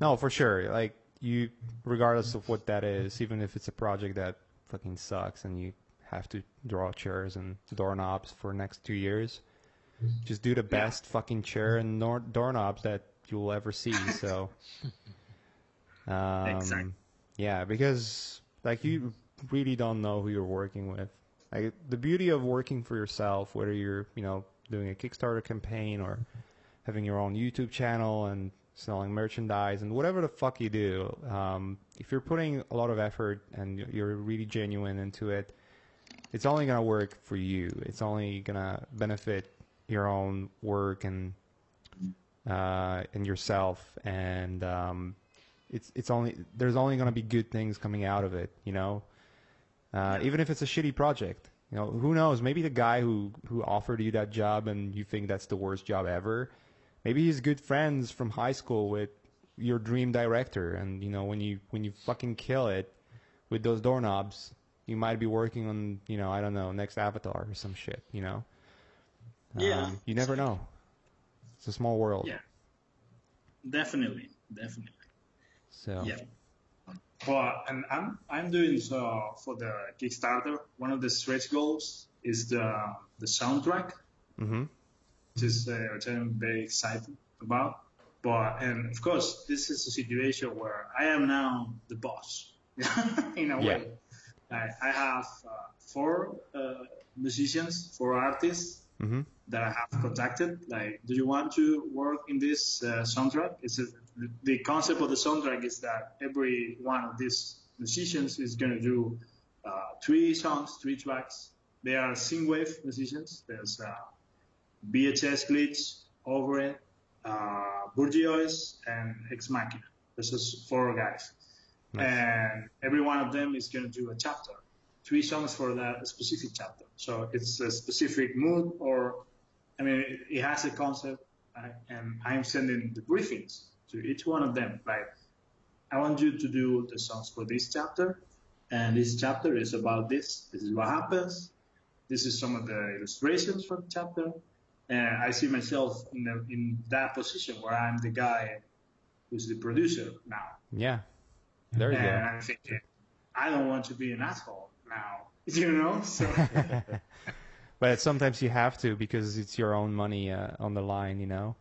No, for sure. Like you, regardless of what that is, even if it's a project that fucking sucks and you have to draw chairs and doorknobs for next two years. Just do the best fucking chair and nor- doorknobs that you'll ever see. So, um, Exactly. Yeah, because like you really don't know who you're working with. Like the beauty of working for yourself, whether you're you know doing a Kickstarter campaign or having your own YouTube channel and selling merchandise and whatever the fuck you do, um, if you're putting a lot of effort and you're really genuine into it, it's only gonna work for you. It's only gonna benefit your own work and uh, and yourself, and um, it's it's only there's only gonna be good things coming out of it. You know, uh, even if it's a shitty project. You know, who knows? Maybe the guy who who offered you that job and you think that's the worst job ever. Maybe he's good friends from high school with your dream director, and you know when you when you fucking kill it with those doorknobs, you might be working on you know I don't know next Avatar or some shit. You know, Yeah. Um, you never know. It's a small world. Yeah. Definitely, definitely. So Yeah. Well, and I'm I'm doing so for the Kickstarter. One of the stretch goals is the the soundtrack, hmm which is uh, which I'm very excited about. But and of course, this is a situation where I am now the boss in a Yeah. way. I, I have uh, four uh, musicians, four artists hmm that I have contacted. Like, do you want to work in this uh, soundtrack? It's a, the concept of the soundtrack is that every one of these musicians is going to do uh, three songs, three tracks. They are synthwave musicians. There's uh, VHS Glitch, Overend, uh, Bourgeois, and Ex Machina. This is four guys. Nice. And every one of them is going to do a chapter three songs for that specific chapter. So it's a specific mood, or I mean, it, it has a concept, uh, and I'm sending the briefings to each one of them. Like, I want you to do the songs for this chapter, and this chapter is about this. This is what happens. This is some of the illustrations from the chapter, and I see myself in the, in that position where I'm the guy who's the producer now. yeah, there you And go. I'm thinking, I don't want to be an asshole now, you know? So, but sometimes you have to because it's your own money uh, on the line, you know.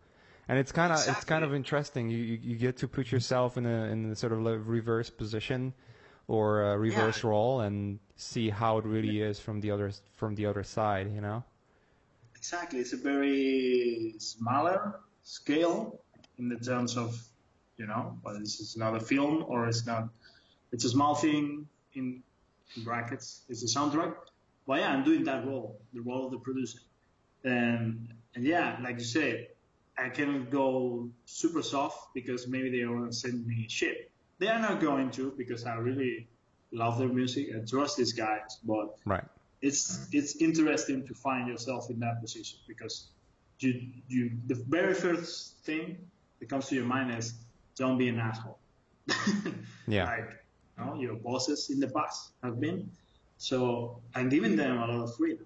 And it's kind of it's kind of interesting. You, you you get to put yourself in a in a sort of like reverse position or a reverse Yeah. role and see how it really is from the other from the other side, you know. exactly, it's a very smaller scale in the terms of, you know, well, this is not a film or it's not, it's a small thing in brackets, it's a soundtrack. But yeah, I'm doing that role, the role of the producer. And, and yeah, like you said, I cannot go super soft because maybe they will send me shit. They are not going to because I really love their music and trust these guys. But Right. it's it's interesting to find yourself in that position because you you the very first thing that comes to your mind is don't be an asshole. Yeah. Like you know, your bosses in the past have been. So I'm giving them a lot of freedom.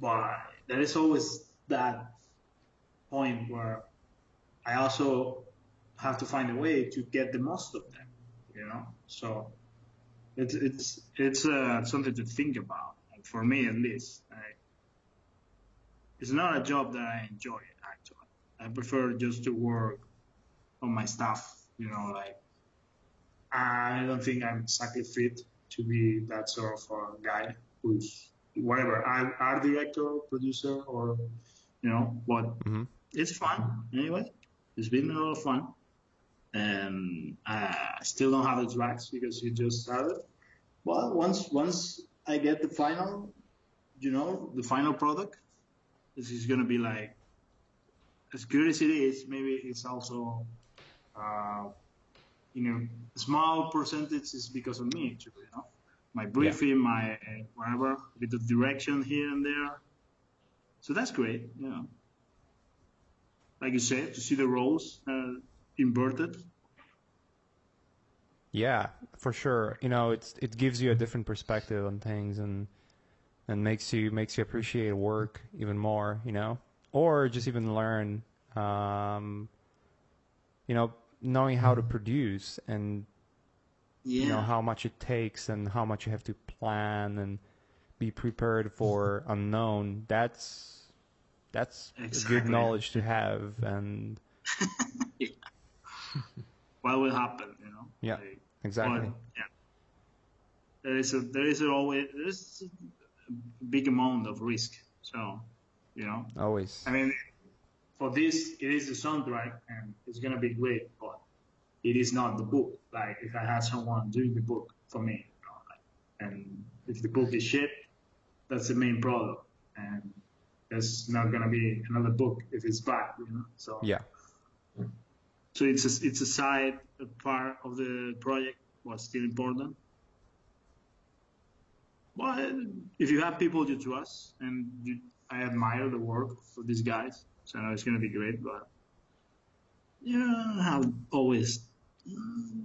But there is always that point where I also have to find a way to get the most of them, you know? So it's, it's, it's uh, something to think about, for me at least. I, it's not a job that I enjoy, actually. I prefer just to work on my stuff, you know, like I don't think I'm exactly fit to be that sort of uh, guy who's whatever, art, art director, producer, or you know, but hmm it's fun anyway. It's been a lot of fun, and I still don't have the tracks because you just started. Well, once once I get the final, you know, the final product, this is gonna be like as good as it is. Maybe it's also, uh, you know, a small percentage is because of me too. You know, my briefing, my uh, whatever, a bit of direction here and there. So that's great. You know like you said, to see the roles uh, inverted. Yeah, for sure. You know, it's it gives you a different perspective on things and and makes you makes you appreciate work even more. You know, or just even learn. Um, you know, knowing how to produce and Yeah. you know how much it takes and how much you have to plan and be prepared for unknown. That's that's Exactly. good knowledge to have, and What will happen? You know. Yeah. Like, exactly. But, yeah. There is a there is a always there is a big amount of risk. So, you know, Always. I mean, for this it is a soundtrack and it's gonna be great, but it is not the book. Like if I had someone doing the book for me, you know, like, and if the book is shit, that's the main problem, and there's not gonna be another book if it's bad, you know. So Yeah. so it's a, it's a side a part of the project was still important. But if you have people you trust and you, I admire the work of these guys, so I know it's gonna be great. But yeah, how always, mm,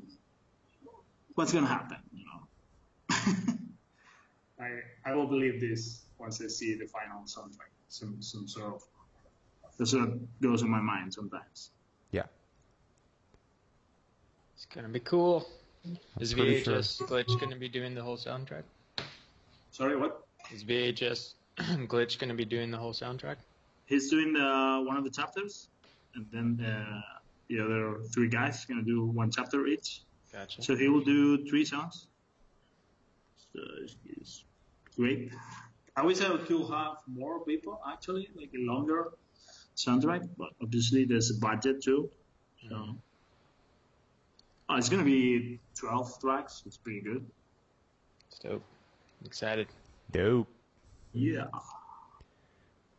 what's gonna happen? You know, I I will believe this once I see the final soundtrack. Some some sort of that's what goes in my mind sometimes. Yeah. It's gonna be cool. Is pretty sure. VHS Glitch gonna be doing the whole soundtrack? Sorry, what? Is VHS Glitch gonna be doing the whole soundtrack? he's doing the one of the chapters, and then uh, the other three guys gonna do one chapter each. Gotcha. So he will do three songs. So it's, it's great. I wish I could have more people actually, like a longer soundtrack, but obviously there's a budget too. So oh, it's gonna be 12 tracks. It's pretty good. It's dope. I'm excited. Dope. Yeah.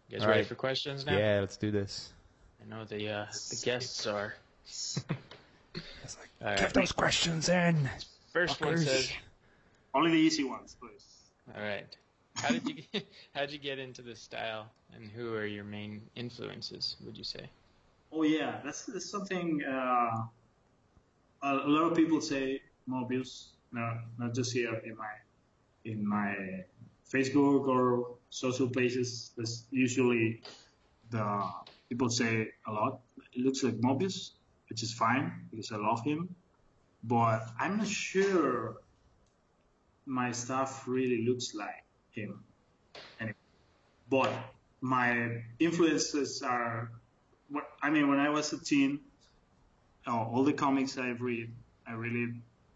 You guys All ready right. for questions now? Yeah, let's do this. I know the uh, the guests are. All Get right. those questions in. First one says, Only the easy ones, please. "All right, how did you get, how did you get into this style, and who are your main influences? Would you say?" Oh yeah, that's, that's something. Uh, a, a lot of people say Moebius. No, not just here in my in my Facebook or social places. That's usually the people say a lot. It looks like Moebius, which is fine because I love him. But I'm not sure my stuff really looks like him. Anyway, but my influences are I mean, when I was a teen, oh, all the comics I read, I really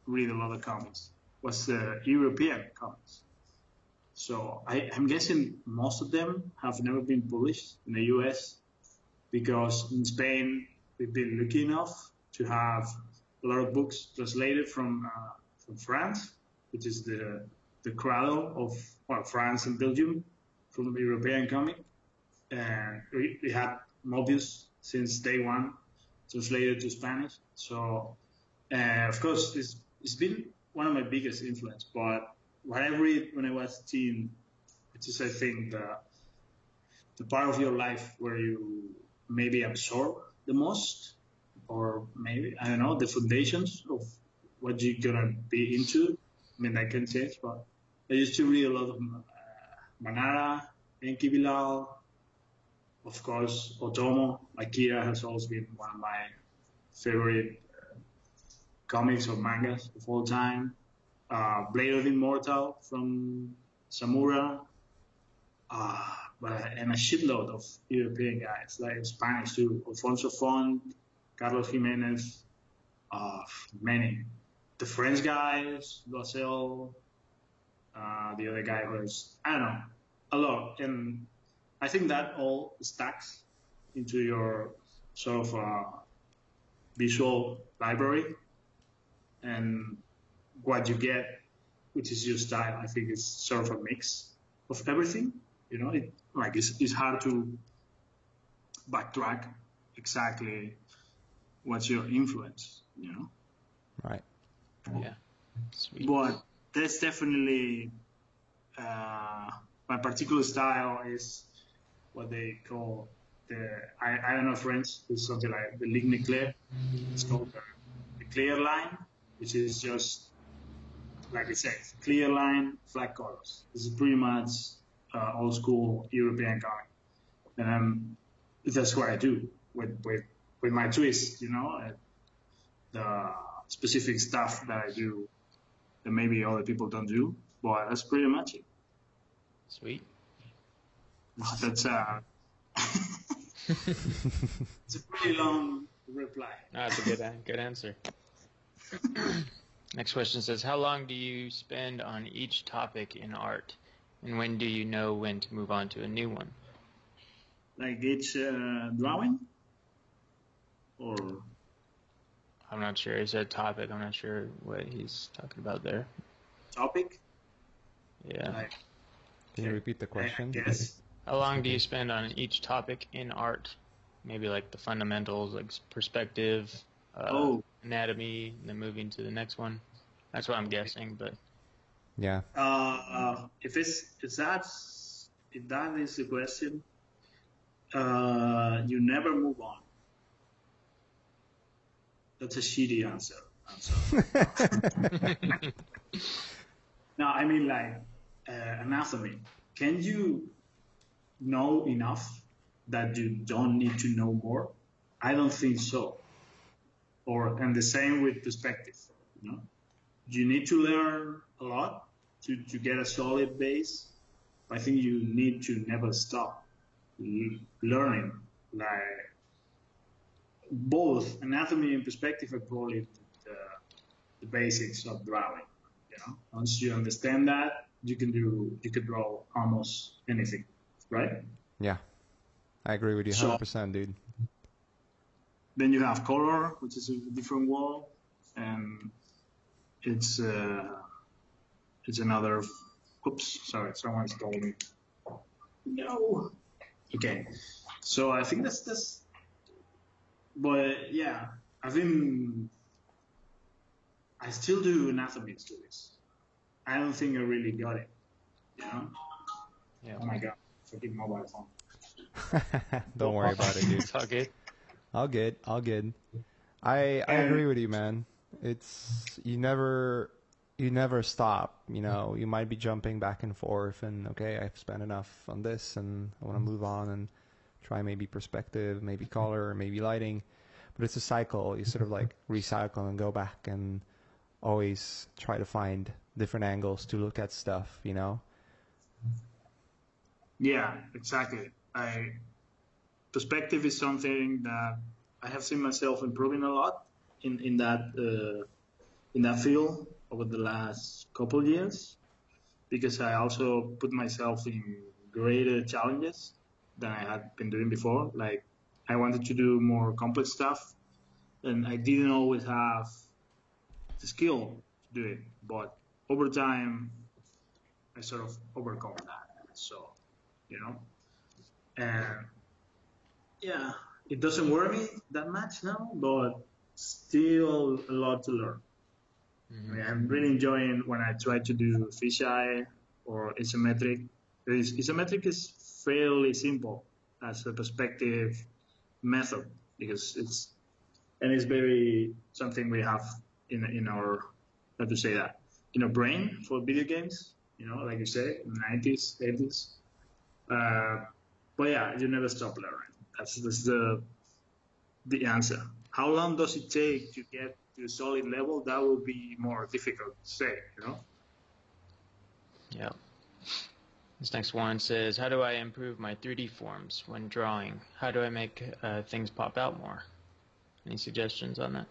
read a lot of comics, was the European comics. So I, I'm guessing most of them have never been published in the US because in Spain we've been lucky enough to have a lot of books translated from uh, from France, which is the the cradle of well, France and Belgium from the European comic and we, we had Moebius since day one, translated to Spanish. So, uh, of course, it's, it's been one of my biggest influence. But what I read when I was teen, it is I think, the, the part of your life where you maybe absorb the most, or maybe, I don't know, the foundations of what you're to be into. I mean, that can change, but I used to read a lot of uh, Manara, Enki Bilal, of course, Otomo, Akira has always been one of my favorite uh, comics or mangas of all time. Uh, Blade of Immortal from Samura, uh, but and a shitload of European guys, like Spanish too, Alfonso Font, Carlos Giménez, uh, many. The French guys, Loisel, uh, the other guy was, I don't know, a lot. And I think that all stacks into your sort of uh, visual library, and what you get, which is your style. I think is sort of a mix of everything. You know, it, like it's, it's hard to backtrack exactly what's your influence. You know, Right. Yeah. Sweet. but there's definitely uh, my particular style is what they call the I, I don't know French. It's something like the ligne claire. It's called the, the clear line, which is just like I said, clear line, flat colors. This is pretty much uh, old school European comic, and um, that's what I do with with with my twist. You know, the specific stuff that I do that maybe other people don't do, but that's pretty much it. Sweet. That's uh, it's a pretty long reply. No, that's a good a- good answer. Next question says, how long do you spend on each topic in art, and when do you know when to move on to a new one? Like each uh, drawing, or I'm not sure. Is that a topic? I'm not sure what he's talking about there. topic. Yeah. Like Can you repeat the question? guess. How long do you spend on each topic in art? Maybe like the fundamentals, like perspective, uh, Oh, anatomy, and then moving to the next one. That's what I'm guessing, but Yeah. uh, uh, if it's if that's if that is the question, uh, you never move on. That's a shitty answer. answer. No, I mean like uh, anatomy. Can you know enough that you don't need to know more? I don't think so. Or and the same with perspective. You know, you need to learn a lot to, to get a solid base. I think you need to never stop learning. Like both anatomy and perspective are probably the, the basics of drawing. You know, once you understand that, you can do you can draw almost anything, right? Yeah. I agree with you 100%, dude. Then you have color, which is a different wall, and it's uh, it's another. Oops, sorry, someone's calling me. No. Okay, so I think that's that's. But yeah, I think I still do anatomy studies. I don't think I really got it. You know? yeah. Oh my god, freaking mobile phone. Don't worry about it, dude. It's all good. All good. All good. I I agree with you, man. It's you never you never stop. You know, you might be jumping back and forth, and okay, I've spent enough on this, and I want to move on and try maybe perspective, maybe color, maybe lighting. But it's a cycle. You sort of like recycle and go back and always try to find different angles to look at stuff. You know. Yeah, exactly. I perspective is something that I have seen myself improving a lot in in that uh, in that field over the last couple years because I also put myself in greater challenges than I had been doing before. Like I wanted to do more complex stuff, and I didn't always have the skill to do it. But over time, I sort of overcome that. So you know. And yeah, it doesn't worry me that much now, but still a lot to learn. Mm-hmm. I mean, I'm really enjoying when I try to do fisheye or isometric. Is- Isometric is fairly simple as a perspective method because it's and it's very something we have in in our how to say that in our brain for video games. You know, like you say, 90s, 80s. Uh, but yeah, you never stop learning. That's, that's the the answer. How long does it take to get to a solid level? That will be more difficult to say. You know. Yeah. This next one says, "How do I improve my 3D forms when drawing? How do I make uh, things pop out more?" Any suggestions on that?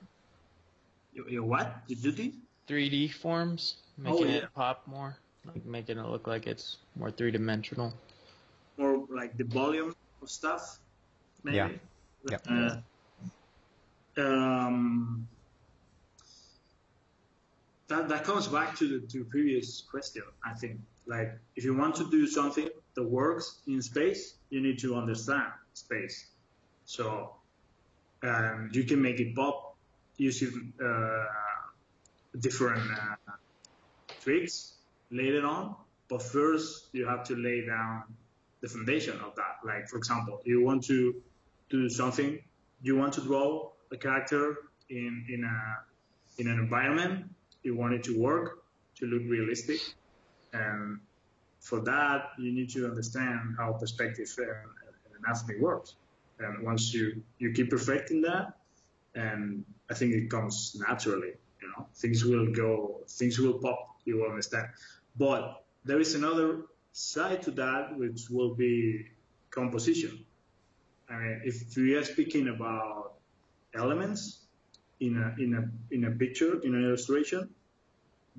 You, you what? You do this? 3D forms, Oh, making yeah. it pop more, like making it look like it's more three dimensional. Or like the volume of stuff? Maybe. Yeah. Yep. Uh, um, that that comes back to the to previous question. I think like if you want to do something that works in space, you need to understand space. So um, you can make it pop using uh, different uh, tricks later on. But first, you have to lay down the foundation of that. Like for example, you want to do something, you want to draw a character in in a in an environment, you want it to work to look realistic, and for that you need to understand how perspective and, and anatomy works. And once you you keep perfecting that, and I think it comes naturally. You know, things will go, things will pop. You will understand. But there is another side to that, which will be composition. I mean, if we are speaking about elements in a in a in a picture in an illustration,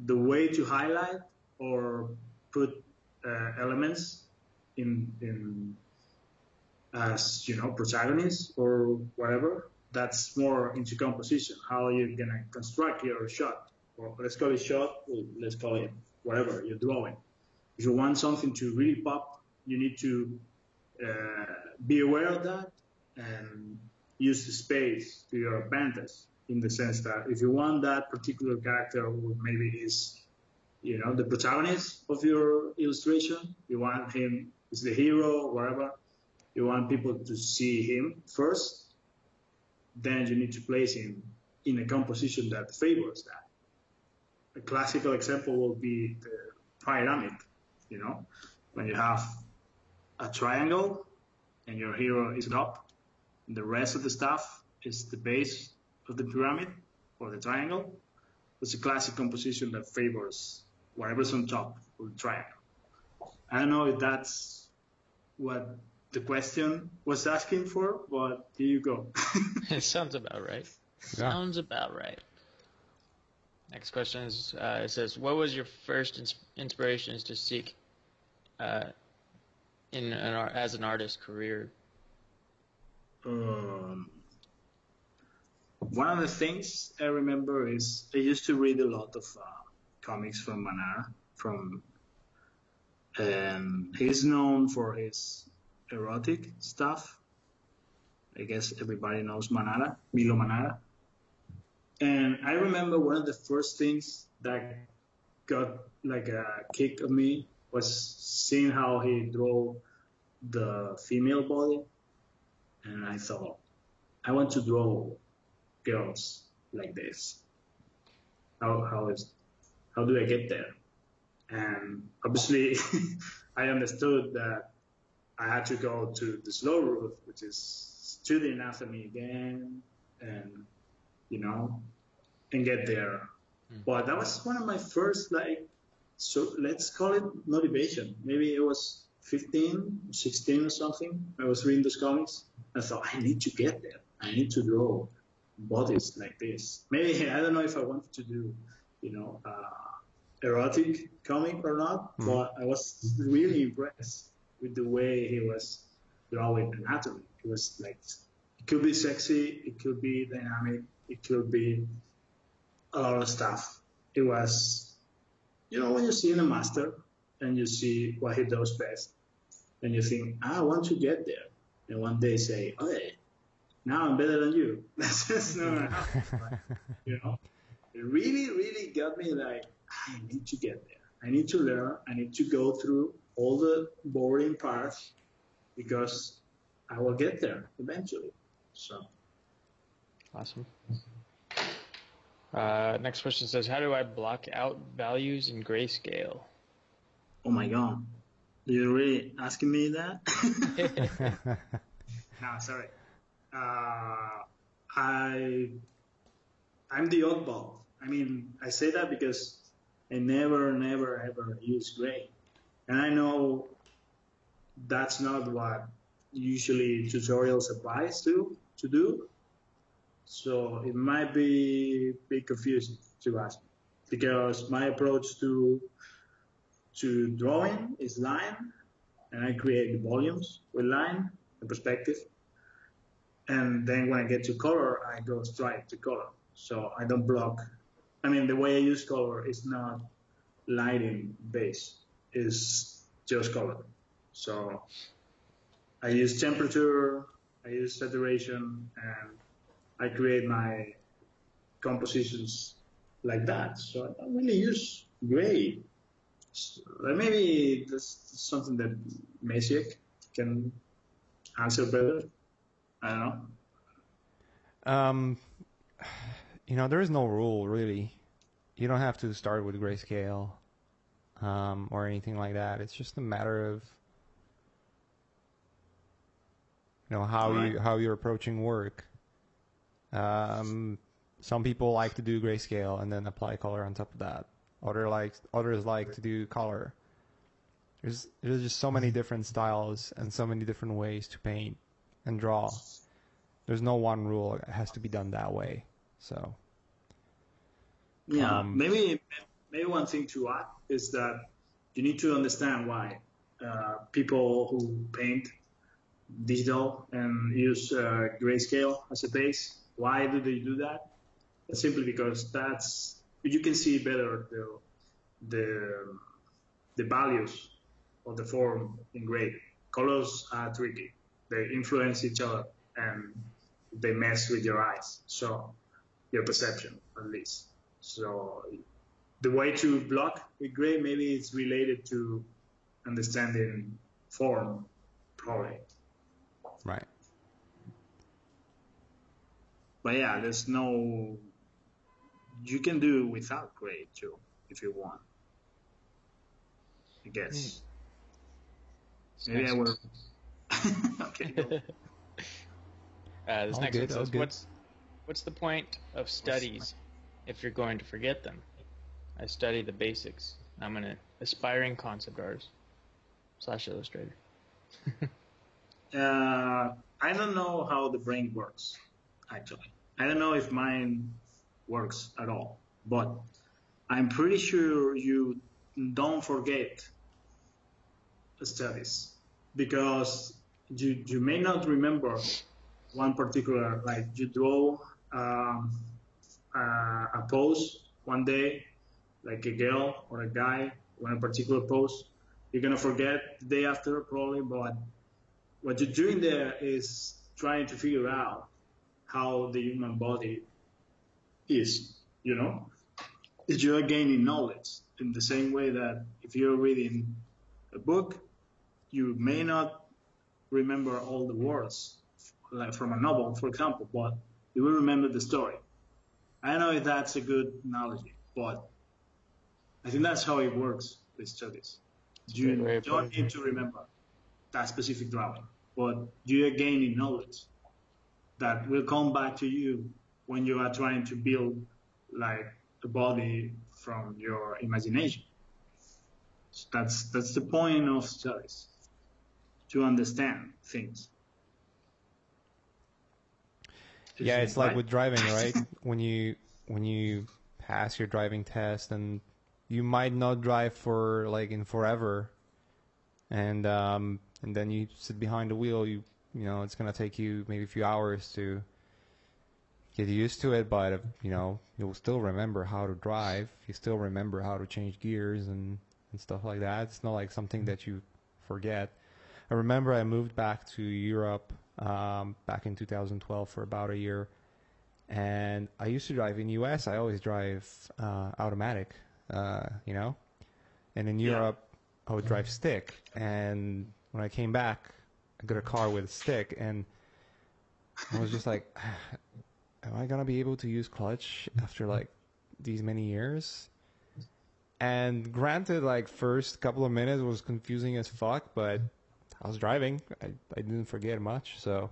the way to highlight or put uh, elements in in as you know protagonists or whatever that's more into composition how you're gonna construct your shot. Or let's call it shot let's call it whatever you're drawing. If you want something to really pop you need to uh, be aware of that and use the space to your advantage in the sense that if you want that particular character who maybe is you know the protagonist of your illustration. You want him is the hero whatever. You want people to see him first. Then you need to place him in a composition that favors that. A classical example will be the pyramid you know when you have a triangle and your hero is up and the rest of the stuff is the base of the pyramid or the triangle. It's a classic composition that favors whatever's on top will the triangle i don't know if that's what the question was asking for but here you go it sounds about right. Yeah. Sounds about right. Next question is uh, it says, "What was your first ins- inspirations to seek uh, in an art, as an artist career?" um, one of the things I remember is I used to read a lot of uh, comics from Manara. From and he's known for his erotic stuff. I guess everybody knows Manara, Milo Manara. And I remember one of the first things that got like a kick of me was seeing how he drew the female body and I thought, I want to draw girls like this. How how is how do I get there? And obviously, I understood that I had to go to the slow route, which is study anatomy again, and you know, and get there. But that was one of my first like, so let's call it motivation. Maybe it was 15, 16 or something. I was reading those comics. I thought I need to get there. I need to draw bodies like this. Maybe I don't know if I wanted to do, you know, uh, erotic comic or not, mm-hmm. but I was really impressed with the way he was drawing anatomy. It was like it could be sexy, it could be dynamic, it could be a lot of stuff. It was, you know, when you see a master and you see what he does best, and you think, I want to get there. And one day say, okay, now I'm better than you. That's just not happen. you know, it really, really got me like, I need to get there. I need to learn. I need to go through all the boring parts because I will get there eventually. So, Awesome. Uh, next question says, "How do I block out values in grayscale?" oh my God, you're really asking me that? no, sorry. Uh, I, I'm the oddball. I mean, I say that because I never, never, ever use gray. And I know that's not what usually tutorials applies to, to do. So it might be bit confusing to ask because my approach to to drawing is line and I create the volumes with line and perspective. And then when I get to color, I go straight to color. So I don't block. I mean, the way I use color is not lighting based, it's just color. So I use temperature, I use saturation, and I create my compositions like that. So I don't really use gray. So maybe that's something that Mesiek can answer better. I don't know. Um, you know, there is no rule really. You don't have to start with grayscale um, or anything like that. It's just a matter of you know how Alright. you how you're approaching work. Um, some people like to do grayscale and then apply color on top of that. Other like others like to do color. there's there's just so many different styles and so many different ways to paint and draw. There's no one rule. It has to be done that way. So Yeah, Um, maybe maybe one thing to add is that you need to understand why uh, people who paint digital and use uh, grayscale as a base. Why do they do that? Simply because that's you can see better the the the values of the form in gray. Colors are tricky. They influence each other and they mess with your eyes. So your perception at least. So the way to block with gray maybe it's related to understanding form, probably. right. But yeah, there's no. You can do without gray too if you want. I guess. Maybe I will. okay. go. Uh, this All next good, one says, good. "What's what's the point of studies if you're going to forget them? I study the basics. I'm an aspiring concept artist slash illustrator. Uh, I don't know how the brain works, actually. I don't know if mine works at all, but I'm pretty sure you don't forget studies because you, you may not remember one particular, like you draw um, uh, a pose one day, like a girl or a guy, on a particular pose. You're gonna forget the day after probably, but what you're doing there is trying to figure out how the human body is, you know? You're gaining knowledge in the same way that if you're reading a book, you may not remember all the words, like from a novel, for example, but you will remember the story. I know that's a good analogy, but I think that's how it works with studies. You Great way of don't putting need to remember that specific drawing, but you are gaining knowledge that will come back to you when you are trying to build like a body from your imagination. So that's that's the point of studies to understand things. Yeah, it's like with driving, right? when you when you pass your driving test and you might not drive for like in forever and um and then you sit behind the wheel, you you know, it's going to take you maybe a few hours to get used to it, but you know, you'll still remember how to drive. You still remember how to change gears and and stuff like that. It's not like something that you forget. I remember I moved back to Europe um, back in 2012 for about a year, and I used to drive in US. I always drive uh, automatic, uh, you know, and in Yeah. Europe I would drive stick. And when I came back, I got a car with a stick, and I was just like, "Am I gonna be able to use clutch after like these many years?" And granted, like first couple of minutes was confusing as fuck, but I was driving. I, I didn't forget much, so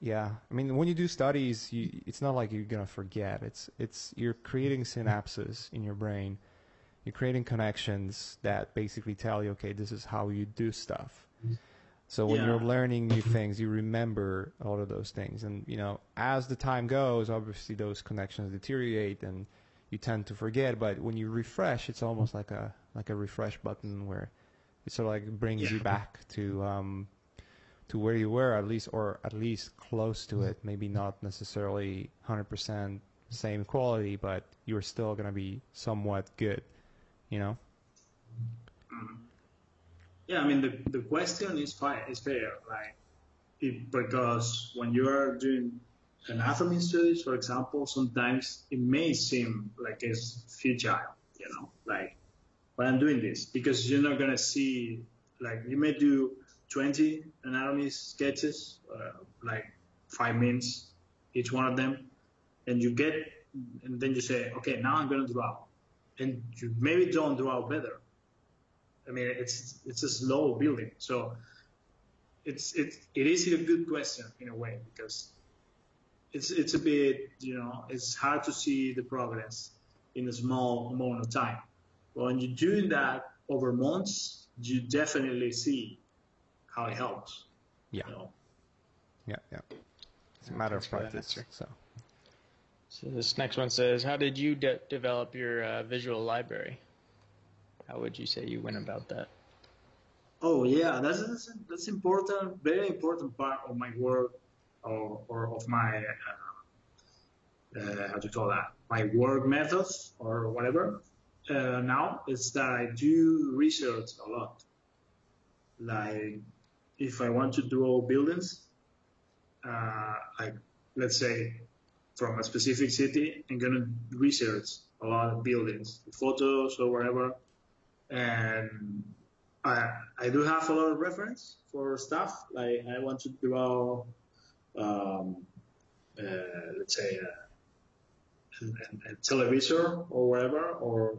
yeah. I mean, when you do studies, you, it's not like you're gonna forget. It's it's you're creating synapses in your brain. You're creating connections that basically tell you, okay, this is how you do stuff. So when Yeah. you're learning new things, you remember all of those things, and you know, as the time goes, obviously those connections deteriorate, and you tend to forget. But when you refresh, it's almost like a like a refresh button where it sort of like brings you back to um, to where you were at least, or at least close to it. Maybe not necessarily 100% same quality, but you're still gonna be somewhat good. You know? Yeah, I mean the the question is fine, is fair, like if, because when you are doing anatomy studies, for example, sometimes it may seem like it's futile, you know, like why I'm doing this because you're not gonna see like you may do 20 anatomy sketches, uh, like five minutes each one of them, and you get and then you say, okay, now I'm gonna draw, and you maybe don't draw better I mean, it's it's a slow building, so it's it it is a good question in a way because it's it's a bit you know it's hard to see the progress in a small amount of time. But when you're doing that over months, you definitely see how it helps. Yeah. You know? Yeah, yeah. It's a matter Thanks of practice. So, So this next one says, "How did you de- develop your uh, visual library? How would you say you went about that?" Oh yeah, that's that's, that's important. Very important part of my work, or, or of my uh, uh, how do you call that? My work methods or whatever. Uh, now is that I do research a lot. Like if I want to draw buildings, uh, like let's say from a specific city, I'm gonna research a lot of buildings, photos or whatever, and I I do have a lot of reference for stuff. Like I want to draw, um, uh, let's say, uh, a, a, a televisor or whatever, or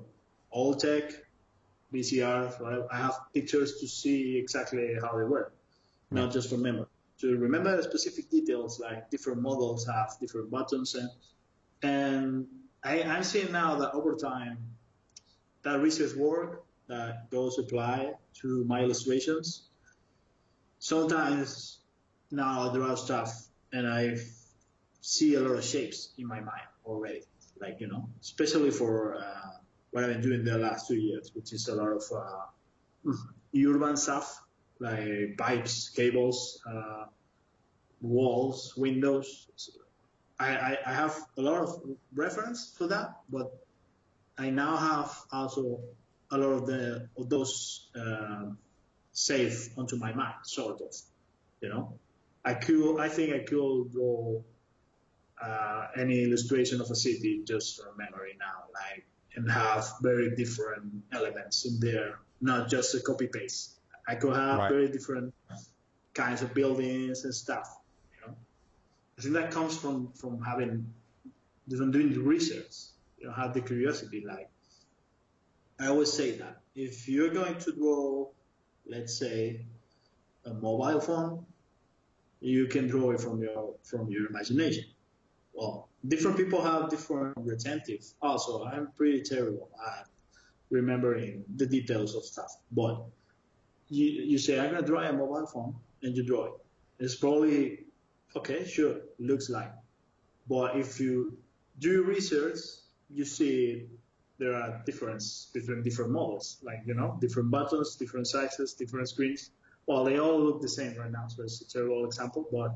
old tech, VCR. So I, have pictures to see exactly how they work, not just from memory. To remember specific details, like different models have different buttons, and and I, I'm seeing now that over time, that research work that goes apply to my illustrations. Sometimes now I draw stuff and I see a lot of shapes in my mind already. Like, you know, especially for uh, what I've been doing the last two years, which is a lot of uh, urban stuff like pipes, cables, uh, walls, windows. I, I, I have a lot of reference for that, but I now have also a lot of the of those uh, saved onto my mind, sort of. You know, I could I think I could draw uh, any illustration of a city just from memory now, like and have very different elements in there, not just a copy paste. I could have Right. very different kinds of buildings and stuff. You know, I think that comes from from having from doing the research. You know, have the curiosity, like. I always say that if you're going to draw, let's say, a mobile phone, you can draw it from your from your imagination. Well, different people have different retentive. Also, I'm pretty terrible at remembering the details of stuff. But you you say I'm gonna draw a mobile phone, and you draw it. It's probably okay, sure, looks like. But if you do research, you see there are difference between different models, like you know, different buttons, different sizes, different screens. Well, they all look the same right now, so it's a terrible example, but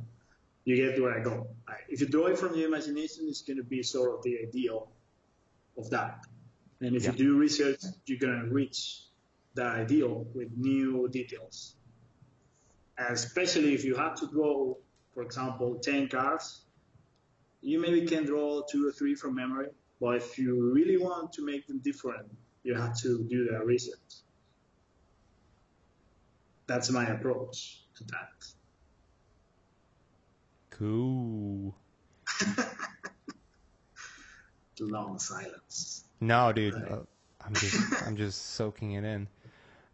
you get where I go. If you draw it from your imagination, it's going to be sort of the ideal of that. And if Yeah. you do research, you're going to reach that ideal with new details. And especially if you have to draw, for example, 10 cars, you maybe can draw two or three from memory, but if you really want to make them different, you have to do that research. That's my approach to that. Cool. Long silence. No, dude, Right. uh, I'm just I'm just soaking it in.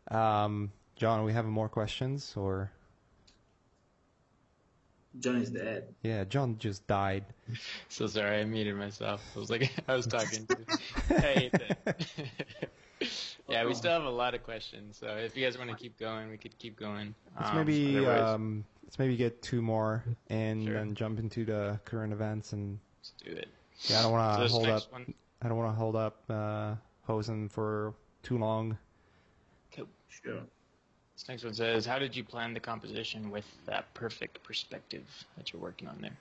Um, John, we have more questions, or John is dead. yeah, John just died. So sorry, I muted myself. I was like, I was talking to. hey, Ethan. Yeah, we still have a lot of questions. So if you guys want to keep going, we could keep going. Let's Um, maybe um, let's maybe get two more and Sure. then jump into the current events. And let's do it. yeah, I don't want to this hold up. one, I don't want to hold up uh, Josan for too long. Sure. this next one says, "How did you plan the composition with that perfect perspective that you're working on there?"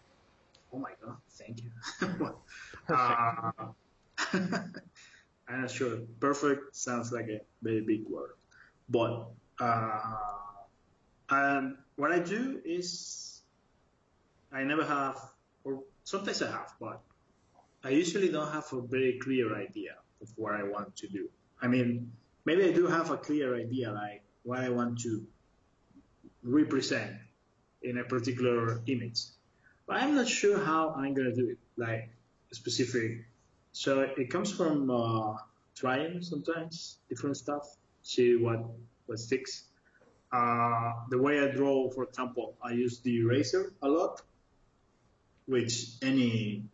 Oh my god, thank you. uh, I'm not sure. Perfect sounds like a very big word. But uh, what I do is I never have, or sometimes I have, but I usually don't have a very clear idea of what I want to do. I mean, maybe I do have a clear idea, like what I want to represent in a particular image. But I'm not sure how I'm gonna do it, like specific. So it comes from uh, trying sometimes different stuff, see what what sticks. Uh, the way I draw, for example, I use the eraser a lot, which any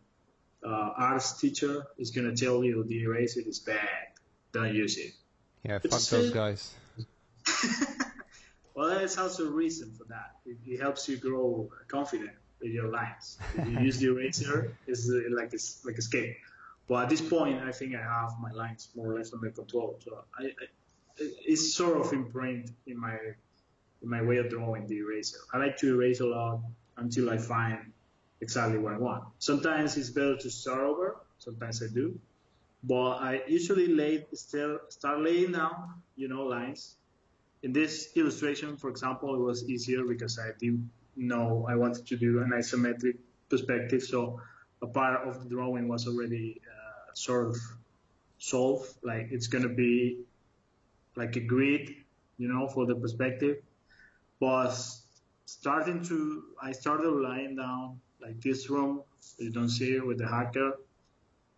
uh, arts teacher is gonna tell you the eraser is bad. Don't use it. Yeah, It's fuck those guys. well, there's also a reason for that. It, it helps you grow confident with your lines. If you use the eraser, it's uh, like a, like a scale. But at this point, I think I have my lines more or less under control. So I, I, it's sort of imprinted in my in my way of drawing the eraser. I like to erase a lot until I find exactly what I want. Sometimes it's better to start over. Sometimes I do, but I usually lay still start laying down, you know, lines. In this illustration, for example, it was easier because I didn't know I wanted to do an isometric perspective, so a part of the drawing was already sort of solve. Like it's gonna be like a grid, you know, for the perspective. But starting to, I started lying down like this room, you don't see it with the hacker,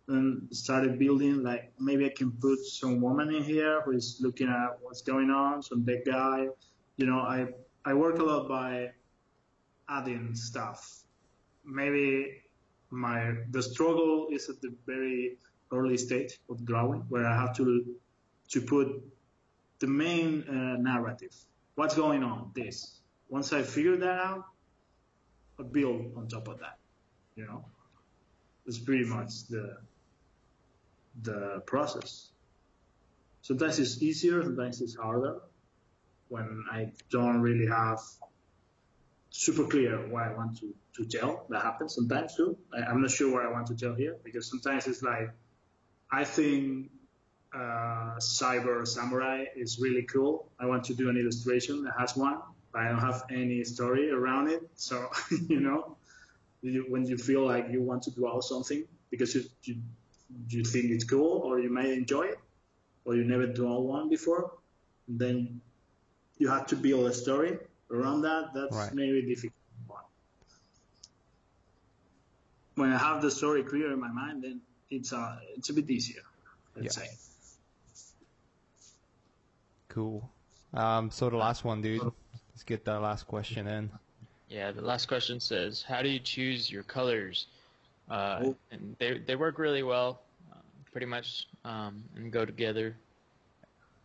and started building like maybe I can put some woman in here who is looking at what's going on, some big guy. You know, I I work a lot by adding stuff. Maybe my the struggle is at the very early stage of drawing where I have to to put the main uh, narrative. What's going on? This. Once I figure that out, I build on top of that. You know, it's pretty much the the process. Sometimes it's easier, sometimes it's harder. When I don't really have super clear what I want to, to tell, that happens sometimes too. I, I'm not sure what I want to tell here because sometimes it's like I think uh, Cyber Samurai is really cool. I want to do an illustration that has one, but I don't have any story around it. So, you know, you, when you feel like you want to draw something because you, you, you think it's cool or you may enjoy it or you never draw one before, then you have to build a story around that. That's Right. maybe difficult. When I have the story clear in my mind, then it's uh, it's a bit easier. Let's Yeah. say. Cool. Um, so the last one, dude. Let's get that last question in. Yeah, the last question says, "How do you choose your colors?" Uh, Oh. and they they work really well, uh, pretty much, um, and go together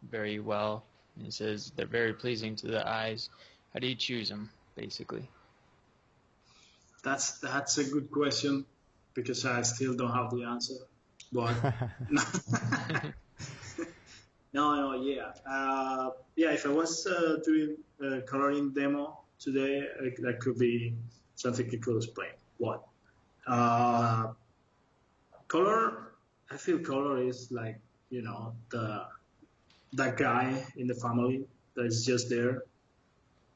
very well. And it says they're very pleasing to the eyes. How do you choose them, basically? That's that's a good question because I still don't have the answer. But no, no, yeah, uh, yeah. If I was uh, doing a coloring demo today, uh, that could be something I could explain. What? Uh, color. I feel color is like you know the that guy in the family that is just there,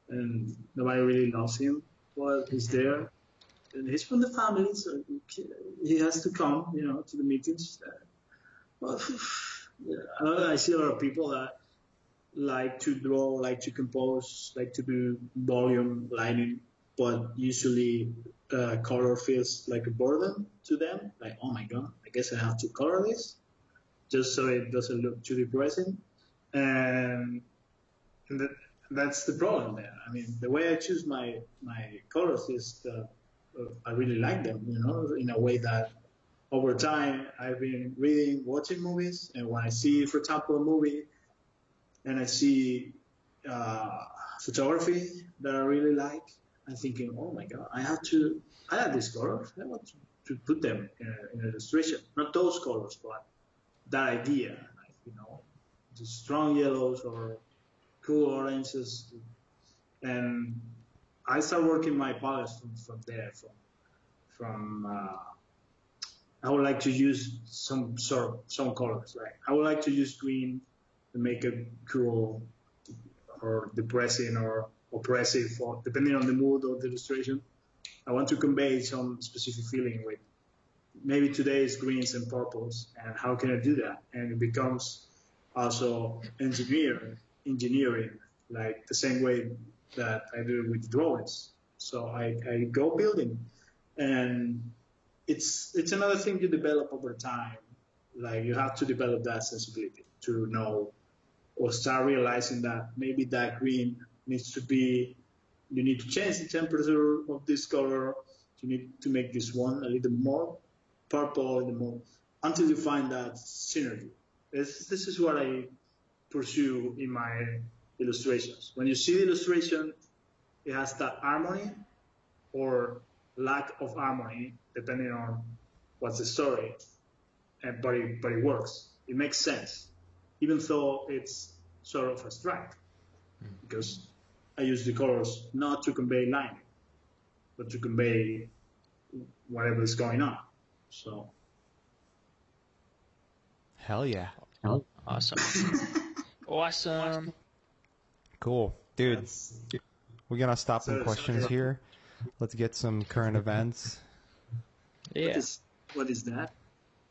and nobody really loves him. Well, he's there, he's from the family, so he has to come, you know, to the meetings. Well, I that see a lot of people that like to draw, like to compose, like to do volume lining, but usually uh, color feels like a burden to them. Like, oh my god, I guess I have to color this just so it doesn't look too depressing. And, that, that's the problem there. I mean, the way I choose my my colors is uh, I really like them, you know, in a way that over time I've been reading, watching movies, and when I see, for example, a movie, and I see uh, photography that I really like, I'm thinking, oh my god, I have to, I have these colors, I want to, to put them in, a, in an illustration. Not those colors, but that idea, like, you know, the strong yellows or cool oranges, and I start working my palettes from, from there, from from uh, I would like to use some sort some colors. Like I would like to use green to make it cool or depressing or oppressive, or depending on the mood of the illustration. I want to convey some specific feeling with maybe today's greens and purples, and how can I do that? And it becomes also engineer engineering, like the same way that I do with drawings. So I, I go building, and it's it's another thing to develop over time. Like you have to develop that sensibility to know or start realizing that maybe that green needs to be you need to change the temperature of this color. You need to make this one a little more purple, a little more until you find that synergy. This, this is what I pursue in my illustrations. When you see the illustration, it has that harmony or lack of harmony, depending on what's the story. And, but it, but it works. It makes sense, even though it's sort of abstract, hmm. because I use the colors not to convey line, but to convey whatever is going on. So Hell yeah. Awesome. awesome. Cool. Dude, that's we're gonna stop So- some so- questions so- here. Let's get some current events. Yeah. is what is that?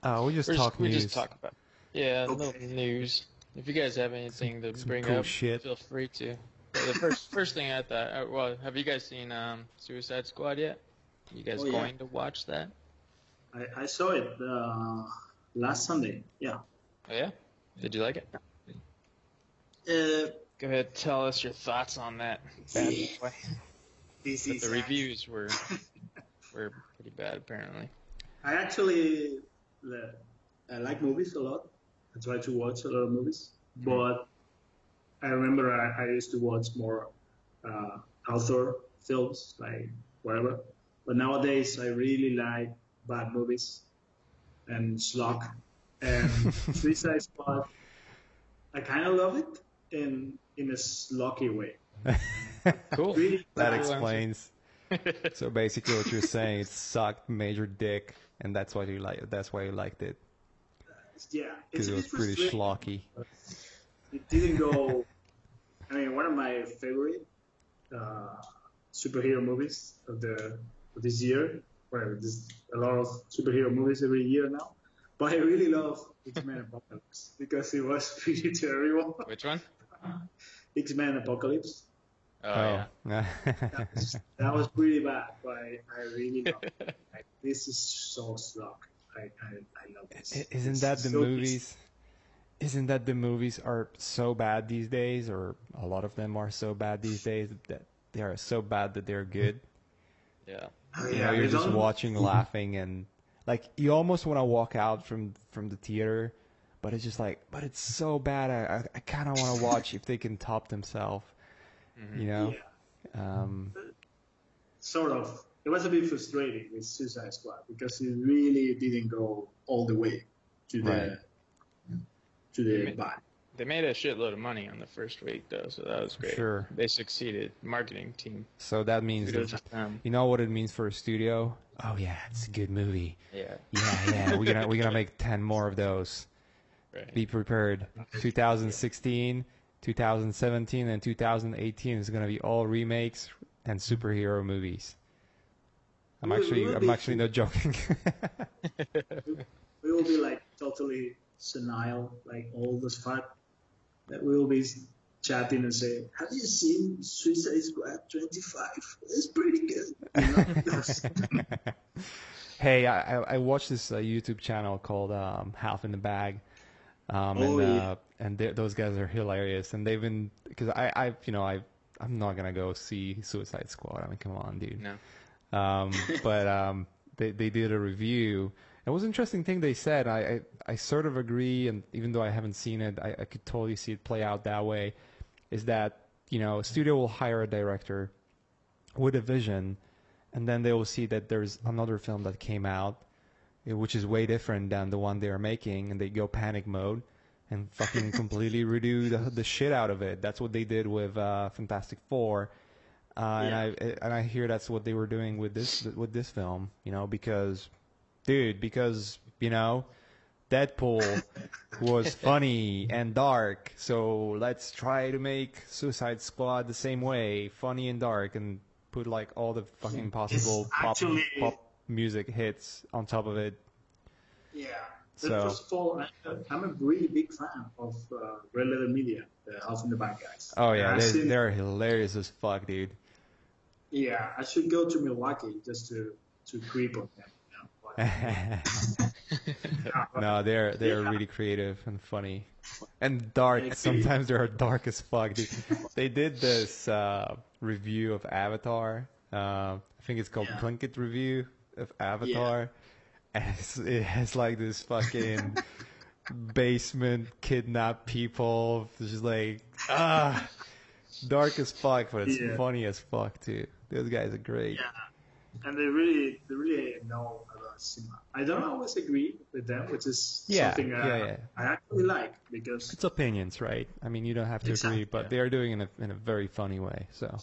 Uh, we just We're talk just, we just talk about yeah, a little Okay. news. If you guys have anything to Some bring cool up, shit. feel free to. But the first first thing I thought, uh, well, have you guys seen um, Suicide Squad yet? You guys Oh, yeah. going to watch that? I, I saw it uh, last Sunday. Yeah. Oh yeah. Did you like it? Uh, Go ahead, tell us your thoughts on that bad boy. this But is the reviews were were pretty bad apparently. I actually I like movies a lot. I try to watch a lot of movies, but I remember I, I used to watch more uh, author films, like whatever. But nowadays, I really like bad movies and schlock. And Suicide Squad, I kind of love it in in a schlocky way. Cool. Really, that bad. explains. so basically, what you're saying, it sucked major dick, and that's why you like. That's why you liked it Yeah, because it was pretty frustrating. schlocky. it didn't go. I mean, one of my favorite uh, superhero movies of the of this year. Well, there's a lot of superhero movies every year now, but I really love X-Men Apocalypse because it was pretty terrible. Which one? X-Men Apocalypse. Oh, oh. yeah. That was, that was pretty bad, but I, I really love it. Like, this is so schlock. I, I, I love this. Isn't It's that the so movies? Isn't that the movies are so bad these days, or a lot of them are so bad these days that they are so bad that they're good? yeah. Oh, You yeah, know, you're just watching, laughing, and like you almost want to walk out from from the theater, but it's just like, but it's so bad. I I, I kind of want to watch if they can top themselves. You know, Yeah. um, sort of it was a bit frustrating with Suicide Squad because it really didn't go all the way to the Right. to the Ma- bad. They made a shitload of money on the first week though, so that was great. Sure. They succeeded. Marketing team. so that means that, you know what it means for a studio. Oh yeah, it's a good movie. Yeah. Yeah, yeah, we're gonna we're gonna make ten more of those. Right. Be prepared. 2016, 2017, and 2018 is gonna be all remakes and superhero movies. I'm We- actually we will I'm be- actually not joking. We will be like totally senile, like all this fat that we will be chatting and say, "Have you seen Suicide Squad 25? It's pretty good." You know? hey, I, I I watched this uh, YouTube channel called um, Half in the Bag, um, Oh, and yeah. uh, and they- those guys are hilarious, and they've been because I I you know I I'm not gonna go see Suicide Squad. I mean, come on, dude. No. Um, but um, they they did a review. It was an interesting thing they said. I, I I sort of agree, and even though I haven't seen it, I, I could totally see it play out that way. Is that you know a studio will hire a director with a vision, and then they will see that there's another film that came out, which is way different than the one they are making, and they go panic mode and fucking completely redo the, the shit out of it. That's what they did with uh, Fantastic Four. Uh, and I and I hear that's what they were doing with this with this film, you know, because, dude, because you know, Deadpool was funny and dark, so let's try to make Suicide Squad the same way, funny and dark, and put like all the fucking possible pop, actually- pop music hits on top of it. Yeah. So- But First of all, I- I'm a really big fan of uh, Red Letter Media, the Half in the Bag guys. Oh yeah, they're, seen- they're hilarious as fuck, dude. Yeah, I should go to Milwaukee just to to creep on them. You know? but- no, they're they're Yeah. really creative and funny, and dark. Sometimes they're dark as fuck. Dude. They did this uh, review of Avatar. Uh, I think it's called Yeah. Review of Avatar, and it has like this fucking basement kidnap people. It's just like ah. Dark as fuck, but it's Yeah. funny as fuck too. Those guys are great. Yeah, and they really, they really know about cinema. I don't always agree with them, which is Yeah, something uh, yeah, yeah. I actually like because It's opinions, right? I mean, you don't have to Exactly, agree, but yeah. they are doing it in a in a very funny way. So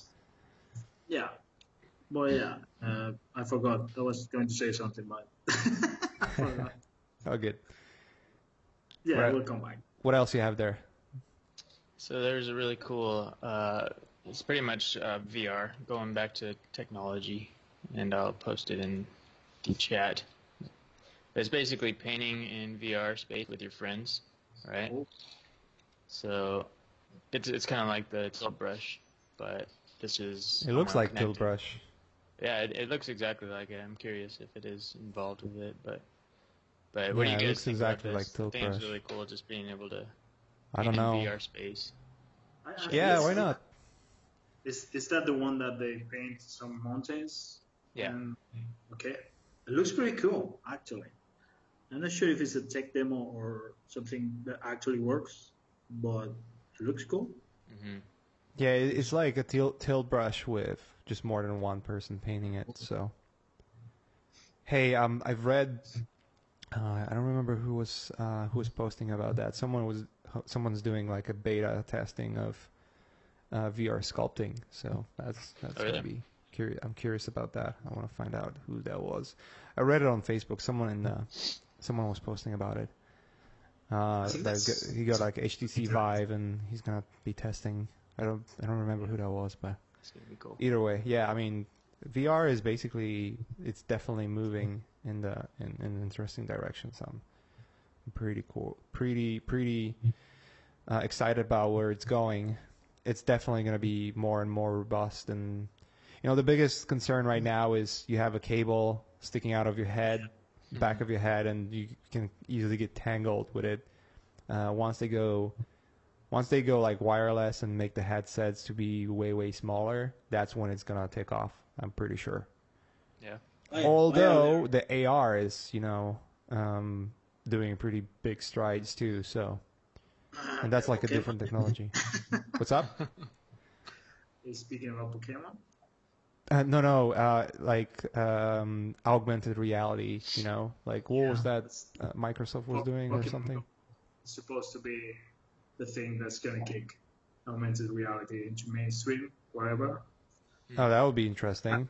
yeah, but yeah, uh, I forgot. I was going to say something, but I oh, good. yeah, Right. we'll come back. What else you have there? So there's a really cool. Uh, it's pretty much uh, VR, going back to technology, and I'll post it in the chat. But it's basically painting in VR space with your friends, right? Cool. So it's it's kind of like the tilt brush, but this is. It looks more like Tilt connected. Brush. Yeah, it, it looks exactly like it. I'm curious if it is involved with it, but but what Yeah, it do you looks guys think exactly about like this? Tilt I think it's Brush. really cool just being able to I don't know. VR space. I- I- Yeah, why not? Is is that the one that they paint some mountains? Yeah. And- okay. It looks pretty cool, actually. I'm not sure if it's a tech demo or something that actually works, but it looks cool. hmm Yeah, it's like a tilt, tilt brush with just more than one person painting it. So, hey, um, I've read. Uh, I don't remember who was uh, who was posting about that. Someone was someone's doing like a beta testing of uh, VR sculpting. So that's that's Oh, gonna really? be curious. I'm curious about that. I want to find out who that was. I read it on Facebook. Someone in uh, someone was posting about it. Uh, that he got like HTC Vive and he's gonna be testing. I don't I don't remember who that was, but It's gonna be cool. either way, yeah. I mean, VR is basically it's definitely moving in the in, in an interesting direction. So I'm pretty cool, pretty pretty uh, excited about where it's going. It's definitely going to be more and more robust. And you know, the biggest concern right now is you have a cable sticking out of your head, back of your head, and you can easily get tangled with it. Uh, once they go, once they go like wireless and make the headsets to be way way smaller, that's when it's gonna take off. I'm pretty sure. Yeah. Oh, Although the AR is, you know, um, doing pretty big strides too. So, and that's like a different technology. What's up? Speaking about Pokemon, Uh, no, no, uh, like um, augmented reality. You know, like what was that uh, Microsoft was Po- doing or something? Supposed to be the thing that's gonna kick augmented reality into mainstream, whatever. Oh, that would be interesting.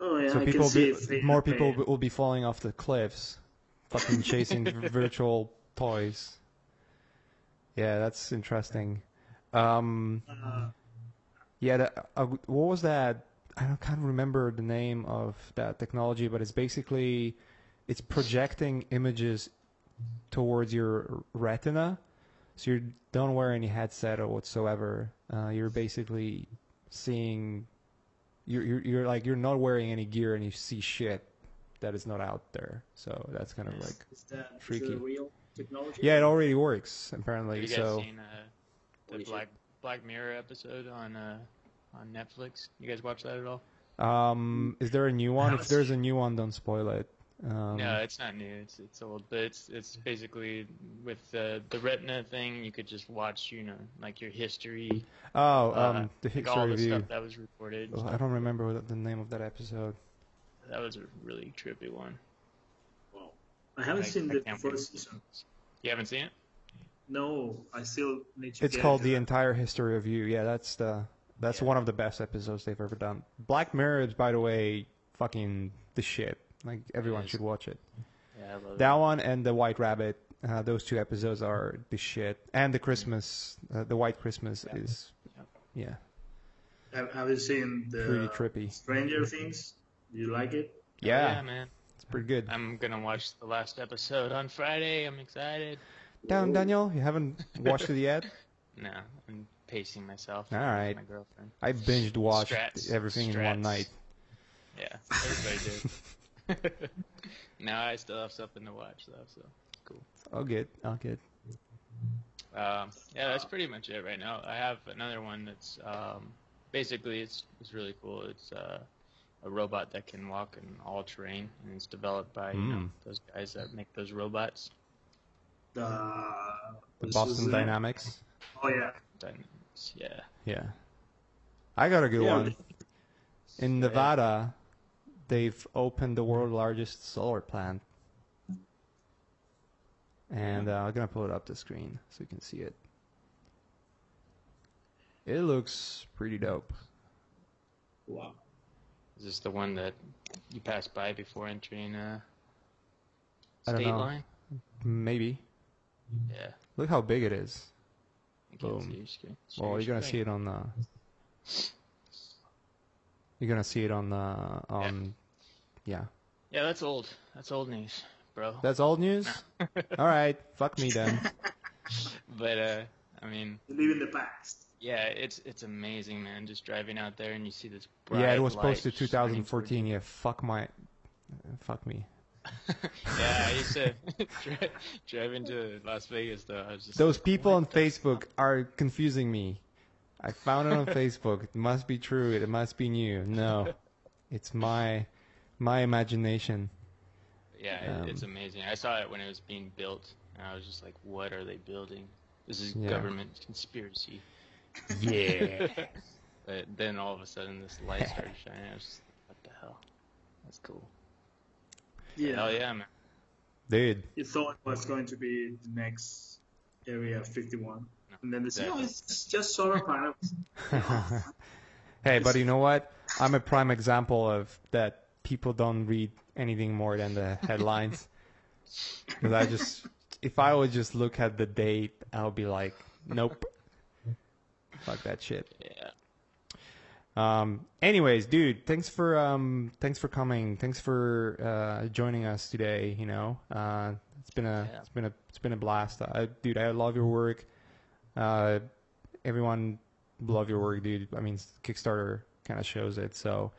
Oh yeah, so I people, can see be, if more have people a- will be falling off the cliffs, fucking chasing virtual toys. Yeah, that's interesting. Um, Uh, yeah, that, uh, what was that? I don't can't remember the name of that technology, but it's basically it's projecting images towards your retina, so you don't wear any headset or whatsoever. Uh, you're basically seeing you're, you're you're like you're not wearing any gear and you see shit that is not out there. So that's kind of like is that is freaky. that real technology? yeah, it already works Have apparently. you guys So seen uh, the Black Black Mirror episode on uh, on Netflix? You guys watch that at all? um, is there a new one? If there's a new one, don't spoil it. Um, no, it's not new. It's it's old, but it's it's basically with the the Retina thing. You could just watch, you know, like your history, Oh, uh, um, the like all history the review. stuff that was recorded. and Oh, I don't remember what the name of that episode. That was a really trippy one. Wow. I haven't I- seen I the can't first season. You haven't seen it? No, I still need to. It's get called into the entire history of you. Yeah, that's the that's Yeah. one of the best episodes they've ever done. Black Mirror is, by the way, fucking the shit. Like everyone should watch it. Yeah, I love That it. one and the White Rabbit. Uh, those two episodes are the shit. And the Christmas, uh, the White Christmas Yeah. is, yeah, Have, have you seen the pretty trippy. Stranger Things? Do you like it? Oh, Yeah, yeah, man. it's pretty good. I'm gonna watch the last episode on Friday. I'm excited. Down, Daniel, you haven't watched it yet? No, I'm pacing myself. All right. My girlfriend. I binged watched Strats. everything in one night. Yeah, everybody did. now I still have something to watch though, so cool. I'll get, I'll get. Um, yeah, that's pretty much it right now. I have another one that's um, basically it's it's really cool. It's uh, a robot that can walk in all terrain, and it's developed by you know Mm. those guys that make those robots. The, The Boston is, uh, Dynamics. Oh yeah, Dyn- Yeah. Yeah. I got a good Yeah. one. In Nevada, they've opened the world's largest solar plant. And uh, I'm going to pull it up the screen so you can see it. It looks pretty dope. Wow. Is this the one that you pass by before entering uh, I don't state know. line? Maybe. Yeah. Look how big it is. I can't Boom. see your screen. Well, your you're gonna see it on the. You're gonna see it on the on. Yeah. Yeah, that's old. That's old news, bro. That's old news. All right, fuck me then. But uh, I mean, You live in the past. yeah, it's it's amazing, man. Just driving out there and you see this. Bright yeah, it was light posted 2014. Yeah, fuck my. Fuck me. yeah, I used to drive, drive into Las Vegas though. I was just Those like, people on Facebook are confusing me. I found it on Facebook. It must be true. It must be new. No, it's my my imagination. Yeah, it- it's Um, amazing. I saw it when it was being built, and I was just like, "What are they building? This is Yeah. government conspiracy." Yeah. But then all of a sudden, this light started shining. I was just like, "What the hell? That's cool." Yeah. Hell yeah, man. Dude. You thought it was going to be the next Area 51. And then they said, no, exactly. it's just solar panels. hey, but you know what? I'm a prime example of that. People don't read anything more than the headlines. Because I just, if I would just look at the date, I'll be like, nope, fuck that shit. Yeah. Um, anyways, dude, thanks for um, thanks for coming. Thanks for uh, joining us today. You know, uh, it's been a Yeah. it's been a it's been a blast. I, dude, I love your work. Uh, everyone love your work, dude. I mean, Kickstarter kind of shows it. So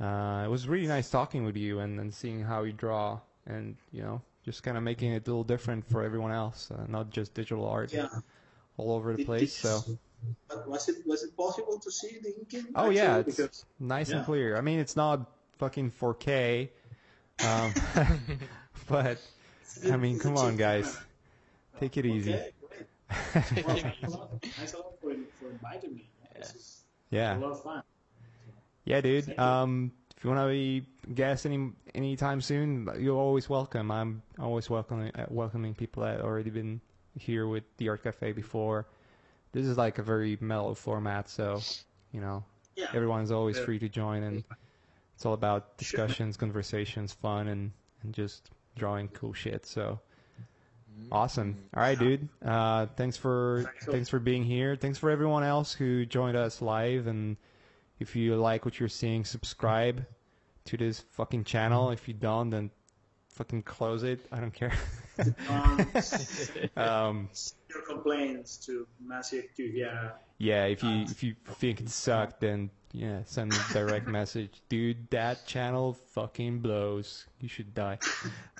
uh, it was really nice talking with you and, and seeing how you draw and you know just kind of making it a little different for everyone else, uh, not just digital art Yeah. all over the place. So. But was it was it possible to see the inking? Oh yeah, it's because nice and clear. I mean, it's not fucking 4K, um, but I mean, come on, guys, take it easy. Okay, great. Well, thanks a lot. Thanks a lot for, for inviting me. Is yeah, a lot of fun. yeah, dude. Um, if you want to be guest any anytime soon, you're always welcome. I'm always welcoming uh, welcoming people that already been here with the Art Cafe before. This is like a very mellow format, so you know Yeah. everyone's always Yeah. free to join, and it's all about Sure. discussions, conversations, fun, and and just drawing cool shit. So awesome! All right, dude. Uh, thanks for Thanks. thanks for being here. Thanks for everyone else who joined us live. And if you like what you're seeing, subscribe to this fucking channel. If you don't, then fucking close it. I don't care. Um, um, your complaints to Maciek to yeah. Yeah, if you if you think it sucked, then yeah, send a direct message, dude. That channel fucking blows. You should die.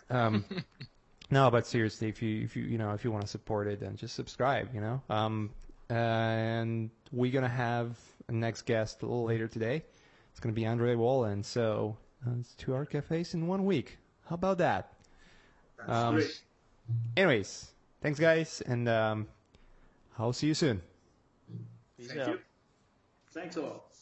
Um, no, but seriously, if you if you you know if you want to support it, then just subscribe. You know. Um, and we're gonna have a next guest a little later today. It's gonna be Andre Wallen. So uh, it's two art cafes in one week. How about that? That's Um, great. Anyways, thanks guys, and um, I'll see you soon. Peace Thank out. you. Thanks a lot.